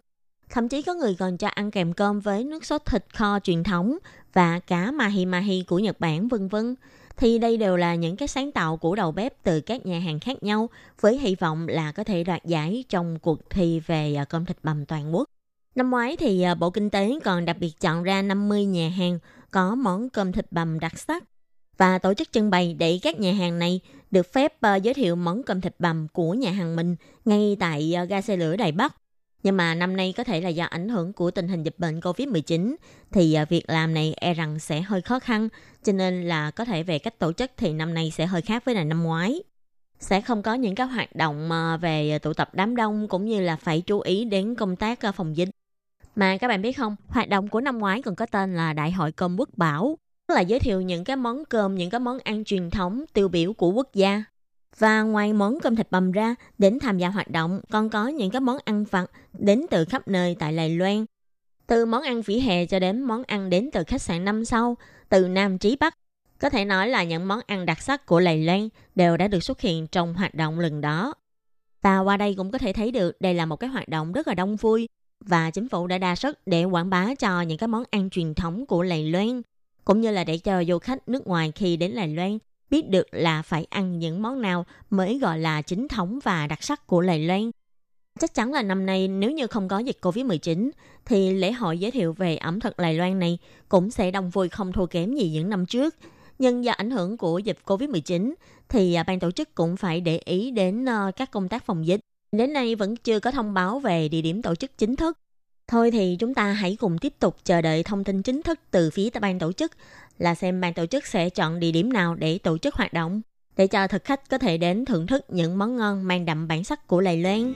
Thậm chí có người còn cho ăn kèm cơm với nước sốt thịt kho truyền thống và cá mahi mahi của Nhật Bản, vân vân. Thì đây đều là những cái sáng tạo của đầu bếp từ các nhà hàng khác nhau, với hy vọng là có thể đoạt giải trong cuộc thi về à, cơm thịt bằm toàn quốc. Năm ngoái thì à, Bộ Kinh tế còn đặc biệt chọn ra 50 nhà hàng có món cơm thịt bằm đặc sắc và tổ chức trưng bày để các nhà hàng này được phép à, giới thiệu món cơm thịt bằm của nhà hàng mình ngay tại ga xe lửa Đài Bắc. Nhưng mà năm nay có thể là do ảnh hưởng của tình hình dịch bệnh Covid-19 thì à, việc làm này e rằng sẽ hơi khó khăn, cho nên là có thể về cách tổ chức thì năm nay sẽ hơi khác với là năm ngoái. Sẽ không có những các hoạt động à, về tụ tập đám đông cũng như là phải chú ý đến công tác à, phòng dịch. Mà các bạn biết không, hoạt động của năm ngoái còn có tên là Đại hội Cơm Quốc Bảo, là giới thiệu những cái món cơm, những cái món ăn truyền thống tiêu biểu của quốc gia. Và ngoài món cơm thịt bằm ra, đến tham gia hoạt động còn có những cái món ăn vặt đến từ khắp nơi tại Đài Loan. Từ món ăn vỉa hè cho đến món ăn đến từ khách sạn năm sau, từ Nam Trí Bắc. Có thể nói là những món ăn đặc sắc của Đài Loan đều đã được xuất hiện trong hoạt động lần đó. Và qua đây cũng có thể thấy được đây là một cái hoạt động rất là đông vui và chính phủ đã đa sức để quảng bá cho những cái món ăn truyền thống của Đài Loan cũng như là để cho du khách nước ngoài khi đến Đài Loan biết được là phải ăn những món nào mới gọi là chính thống và đặc sắc của Lầy Loan. Chắc chắn là năm nay nếu như không có dịch Covid-19 thì lễ hội giới thiệu về ẩm thực Đài Loan này cũng sẽ đông vui không thua kém gì những năm trước. Nhưng do ảnh hưởng của dịch Covid-19 thì à, ban tổ chức cũng phải để ý đến ờ, các công tác phòng dịch. Đến nay vẫn chưa có thông báo về địa điểm tổ chức chính thức. Thôi thì chúng ta hãy cùng tiếp tục chờ đợi thông tin chính thức từ phía ban tổ chức là xem ban tổ chức sẽ chọn địa điểm nào để tổ chức hoạt động để cho thực khách có thể đến thưởng thức những món ngon mang đậm bản sắc của Đài Loan.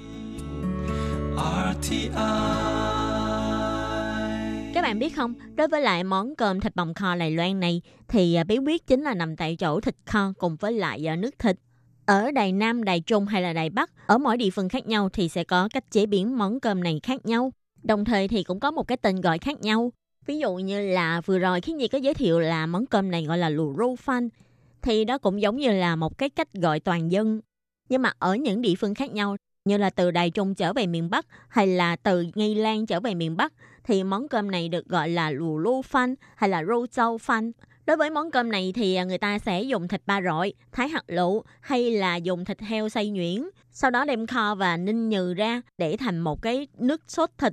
Các bạn biết không, đối với lại món cơm thịt bằm kho Đài Loan này thì à, bí quyết chính là nằm tại chỗ thịt kho cùng với lại à, nước thịt. Ở Đài Nam, Đài Trung hay là Đài Bắc, ở mỗi địa phương khác nhau thì sẽ có cách chế biến món cơm này khác nhau. Đồng thời thì cũng có một cái tên gọi khác nhau. Ví dụ như là vừa rồi khi Nhi có giới thiệu là món cơm này gọi là lù rô phan. Thì đó cũng giống như là một cái cách gọi toàn dân. Nhưng mà ở những địa phương khác nhau như là từ Đài Trung trở về miền Bắc hay là từ Nghi Lan trở về miền Bắc thì món cơm này được gọi là lù lô phan hay là rô châu phan. Đối với món cơm này thì à, người ta sẽ dùng thịt ba rọi, thái hạt lựu hay là dùng thịt heo xay nhuyễn, sau đó đem kho và ninh nhừ ra để thành một cái nước sốt thịt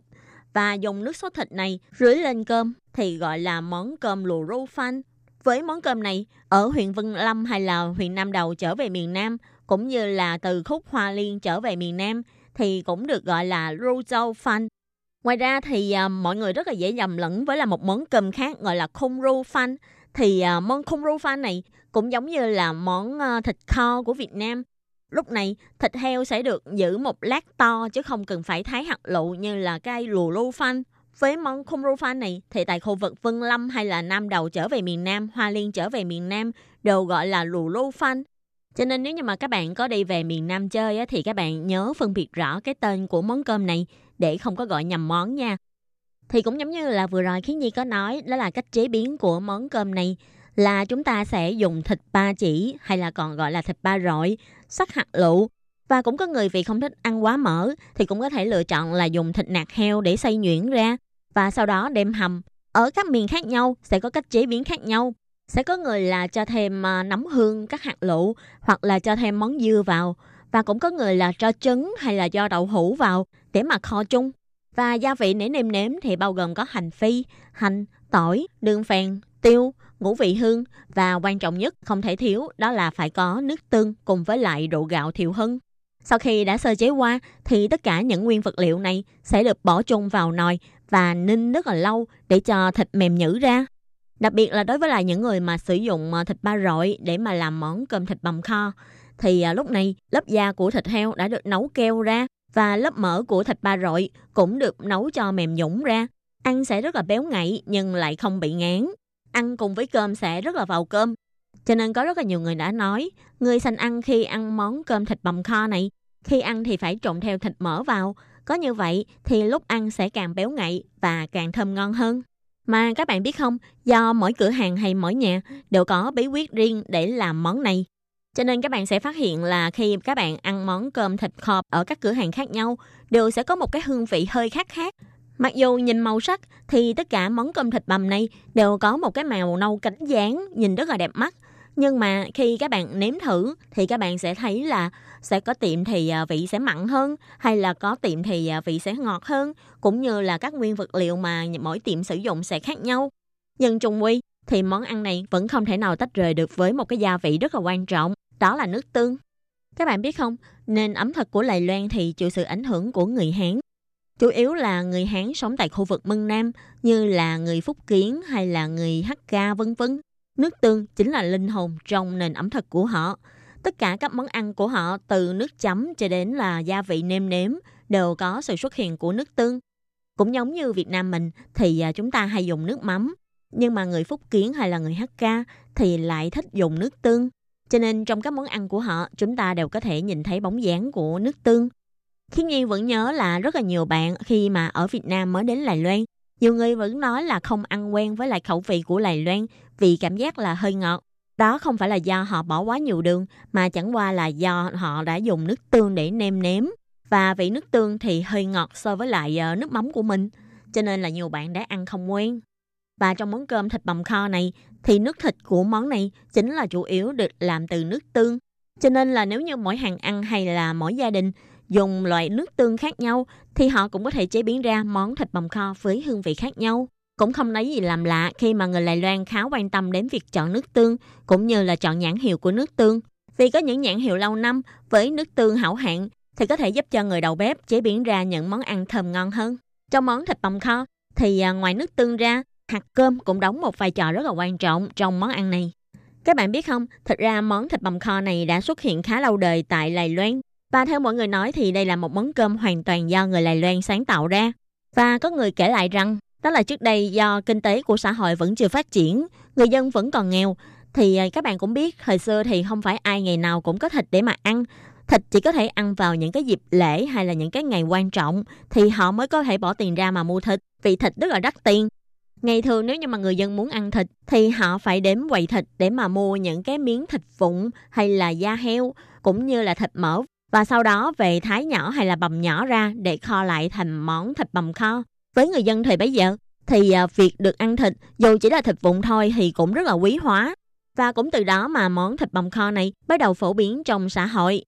và dùng nước sốt thịt này rưới lên cơm thì gọi là món cơm lù rô phan. Với món cơm này, ở huyện Vân Lâm hay là huyện Nam Đầu trở về miền Nam, cũng như là từ khúc Hoa Liên trở về miền Nam, thì cũng được gọi là rô châu phan. Ngoài ra thì à, mọi người rất là dễ nhầm lẫn với là một món cơm khác gọi là khung rô phan. Thì à, món khung rô phan này cũng giống như là món à, thịt kho của Việt Nam Lúc này, thịt heo sẽ được giữ một lát to chứ không cần phải thái hạt lựu như là cây lù lu phanh. Với món khung ru phan này thì tại khu vực Vân Lâm hay là Nam Đầu trở về miền Nam, Hoa Liên trở về miền Nam đều gọi là lù lu phanh. Cho nên nếu như mà các bạn có đi về miền Nam chơi á, thì các bạn nhớ phân biệt rõ cái tên của món cơm này để không có gọi nhầm món nha. Thì cũng giống như là vừa rồi Khiến Nhi có nói đó là cách chế biến của món cơm này là chúng ta sẽ dùng thịt ba chỉ hay là còn gọi là thịt ba rọi sắc hạt lựu và cũng có người vì không thích ăn quá mỡ thì cũng có thể lựa chọn là dùng thịt nạc heo để xay nhuyễn ra và sau đó đem hầm. Ở các miền khác nhau sẽ có cách chế biến khác nhau. Sẽ có người là cho thêm ờ, nấm hương các hạt lựu hoặc là cho thêm món dưa vào và cũng có người là cho trứng hay là cho đậu hũ vào để mà kho chung. Và gia vị để nêm nếm thì bao gồm có hành phi, hành, tỏi, đường phèn, tiêu, ngũ vị hương và quan trọng nhất không thể thiếu đó là phải có nước tương cùng với lại rượu gạo thiệu hưng. Sau khi đã sơ chế qua thì tất cả những nguyên vật liệu này sẽ được bỏ chung vào nồi và ninh rất là lâu để cho thịt mềm nhữ ra. Đặc biệt là đối với lại những người mà sử dụng ờ, thịt ba rọi để mà làm món cơm thịt bằm kho, thì ờ, lúc này lớp da của thịt heo đã được nấu keo ra Và lớp mỡ của thịt ba rọi cũng được nấu cho mềm nhũng ra. Ăn sẽ rất là béo ngậy nhưng lại không bị ngán. Ăn cùng với cơm sẽ rất là vào cơm. Cho nên có rất là nhiều người đã nói, người sành ăn khi ăn món cơm thịt bằm kho này, khi ăn thì phải trộn theo thịt mỡ vào. Có như vậy thì lúc ăn sẽ càng béo ngậy và càng thơm ngon hơn. Mà các bạn biết không, do mỗi cửa hàng hay mỗi nhà đều có bí quyết riêng để làm món này. Cho nên các bạn sẽ phát hiện là khi các bạn ăn món cơm thịt kho ở các cửa hàng khác nhau đều sẽ có một cái hương vị hơi khác khác. Mặc dù nhìn màu sắc thì tất cả món cơm thịt bằm này đều có một cái màu nâu cánh gián nhìn rất là đẹp mắt. Nhưng mà khi các bạn nếm thử thì các bạn sẽ thấy là sẽ có tiệm thì à, vị sẽ mặn hơn hay là có tiệm thì à, vị sẽ ngọt hơn cũng như là các nguyên vật liệu mà mỗi tiệm sử dụng sẽ khác nhau. Nhưng Chung quy thì món ăn này vẫn không thể nào tách rời được với một cái gia vị rất là quan trọng, đó là nước tương. Các bạn biết không, nền ẩm thực của Lài Loan thì chịu sự ảnh hưởng của người Hán. Chủ yếu là người Hán sống tại khu vực Mân Nam như là người Phúc Kiến hay là người Hakka vân vân. Nước tương chính là linh hồn trong nền ẩm thực của họ. Tất cả các món ăn của họ từ nước chấm cho đến là gia vị nêm nếm đều có sự xuất hiện của nước tương. Cũng giống như Việt Nam mình thì à, chúng ta hay dùng nước mắm, nhưng mà người Phúc Kiến hay là người Hakka thì lại thích dùng nước tương. Cho nên trong các món ăn của họ, chúng ta đều có thể nhìn thấy bóng dáng của nước tương. Khiến Nhi vẫn nhớ là rất là nhiều bạn khi mà ở Việt Nam mới đến Lài Loan, nhiều người vẫn nói là không ăn quen với lại khẩu vị của Lài Loan vì cảm giác là hơi ngọt. Đó không phải là do họ bỏ quá nhiều đường, mà chẳng qua là do họ đã dùng nước tương để nêm nếm. Và vị nước tương thì hơi ngọt so với lại ờ, nước mắm của mình. Cho nên là nhiều bạn đã ăn không quen. Và trong món cơm thịt bằm kho này thì nước thịt của món này chính là chủ yếu được làm từ nước tương. Cho nên là nếu như mỗi hàng ăn hay là mỗi gia đình dùng loại nước tương khác nhau thì họ cũng có thể chế biến ra món thịt bằm kho với hương vị khác nhau. Cũng không lấy gì làm lạ khi mà người Đài Loan khá quan tâm đến việc chọn nước tương cũng như là chọn nhãn hiệu của nước tương. Vì có những nhãn hiệu lâu năm với nước tương hảo hạng thì có thể giúp cho người đầu bếp chế biến ra những món ăn thơm ngon hơn. Trong món thịt bằm kho thì à, ngoài nước tương ra, hạt cơm cũng đóng một vai trò rất là quan trọng trong món ăn này. Các bạn biết không, thật ra món thịt bằm kho này đã xuất hiện khá lâu đời tại Đài Loan. Và theo mọi người nói thì đây là một món cơm hoàn toàn do người Đài Loan sáng tạo ra. Và có người kể lại rằng đó là trước đây do kinh tế của xã hội vẫn chưa phát triển, người dân vẫn còn nghèo. Thì à, các bạn cũng biết, hồi xưa thì không phải ai ngày nào cũng có thịt để mà ăn. Thịt chỉ có thể ăn vào những cái dịp lễ hay là những cái ngày quan trọng thì họ mới có thể bỏ tiền ra mà mua thịt vì thịt rất là đắt tiền. Ngày thường nếu như mà người dân muốn ăn thịt thì họ phải đến quầy thịt để mà mua những cái miếng thịt vụn hay là da heo cũng như là thịt mỡ và sau đó về thái nhỏ hay là bầm nhỏ ra để kho lại thành món thịt bầm kho. Với người dân thời bấy giờ thì à, việc được ăn thịt dù chỉ là thịt vụn thôi thì cũng rất là quý hóa. Và cũng từ đó mà món thịt bằm kho này bắt đầu phổ biến trong xã hội.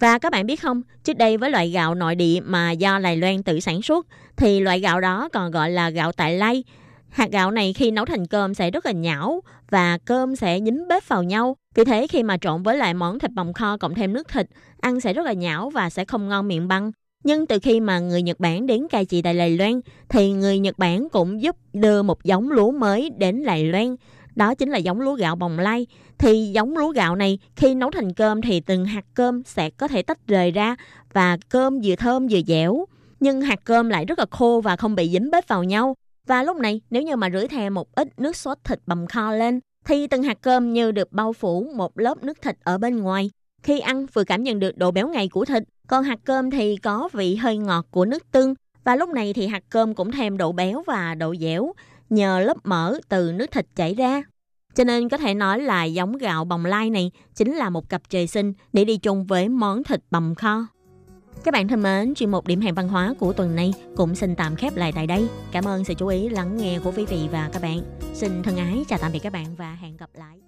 Và các bạn biết không, trước đây với loại gạo nội địa mà do Đài Loan tự sản xuất thì loại gạo đó còn gọi là gạo tại lay. Hạt gạo này khi nấu thành cơm sẽ rất là nhão và cơm sẽ dính bếp vào nhau. Vì thế khi mà trộn với lại món thịt bằm kho cộng thêm nước thịt, ăn sẽ rất là nhão và sẽ không ngon miệng băng. Nhưng từ khi mà người Nhật Bản đến cai trị tại Đài Loan thì người Nhật Bản cũng giúp đưa một giống lúa mới đến Đài Loan. Đó chính là giống lúa gạo bồng lai. Thì giống lúa gạo này khi nấu thành cơm thì từng hạt cơm sẽ có thể tách rời ra và cơm vừa thơm vừa dẻo. Nhưng hạt cơm lại rất là khô và không bị dính bếp vào nhau. Và lúc này nếu như mà rưới thêm một ít nước sốt thịt bằm kho lên thì từng hạt cơm như được bao phủ một lớp nước thịt ở bên ngoài. Khi ăn vừa cảm nhận được độ béo ngậy của thịt, còn hạt cơm thì có vị hơi ngọt của nước tương. Và lúc này thì hạt cơm cũng thêm độ béo và độ dẻo nhờ lớp mỡ từ nước thịt chảy ra. Cho nên có thể nói là giống gạo bồng lai này chính là một cặp trời sinh để đi chung với món thịt bằm kho. Các bạn thân mến, chuyên mục điểm hẹn văn hóa của tuần này cũng xin tạm khép lại tại đây. Cảm ơn sự chú ý lắng nghe của quý vị và các bạn. Xin thân ái chào tạm biệt các bạn và hẹn gặp lại.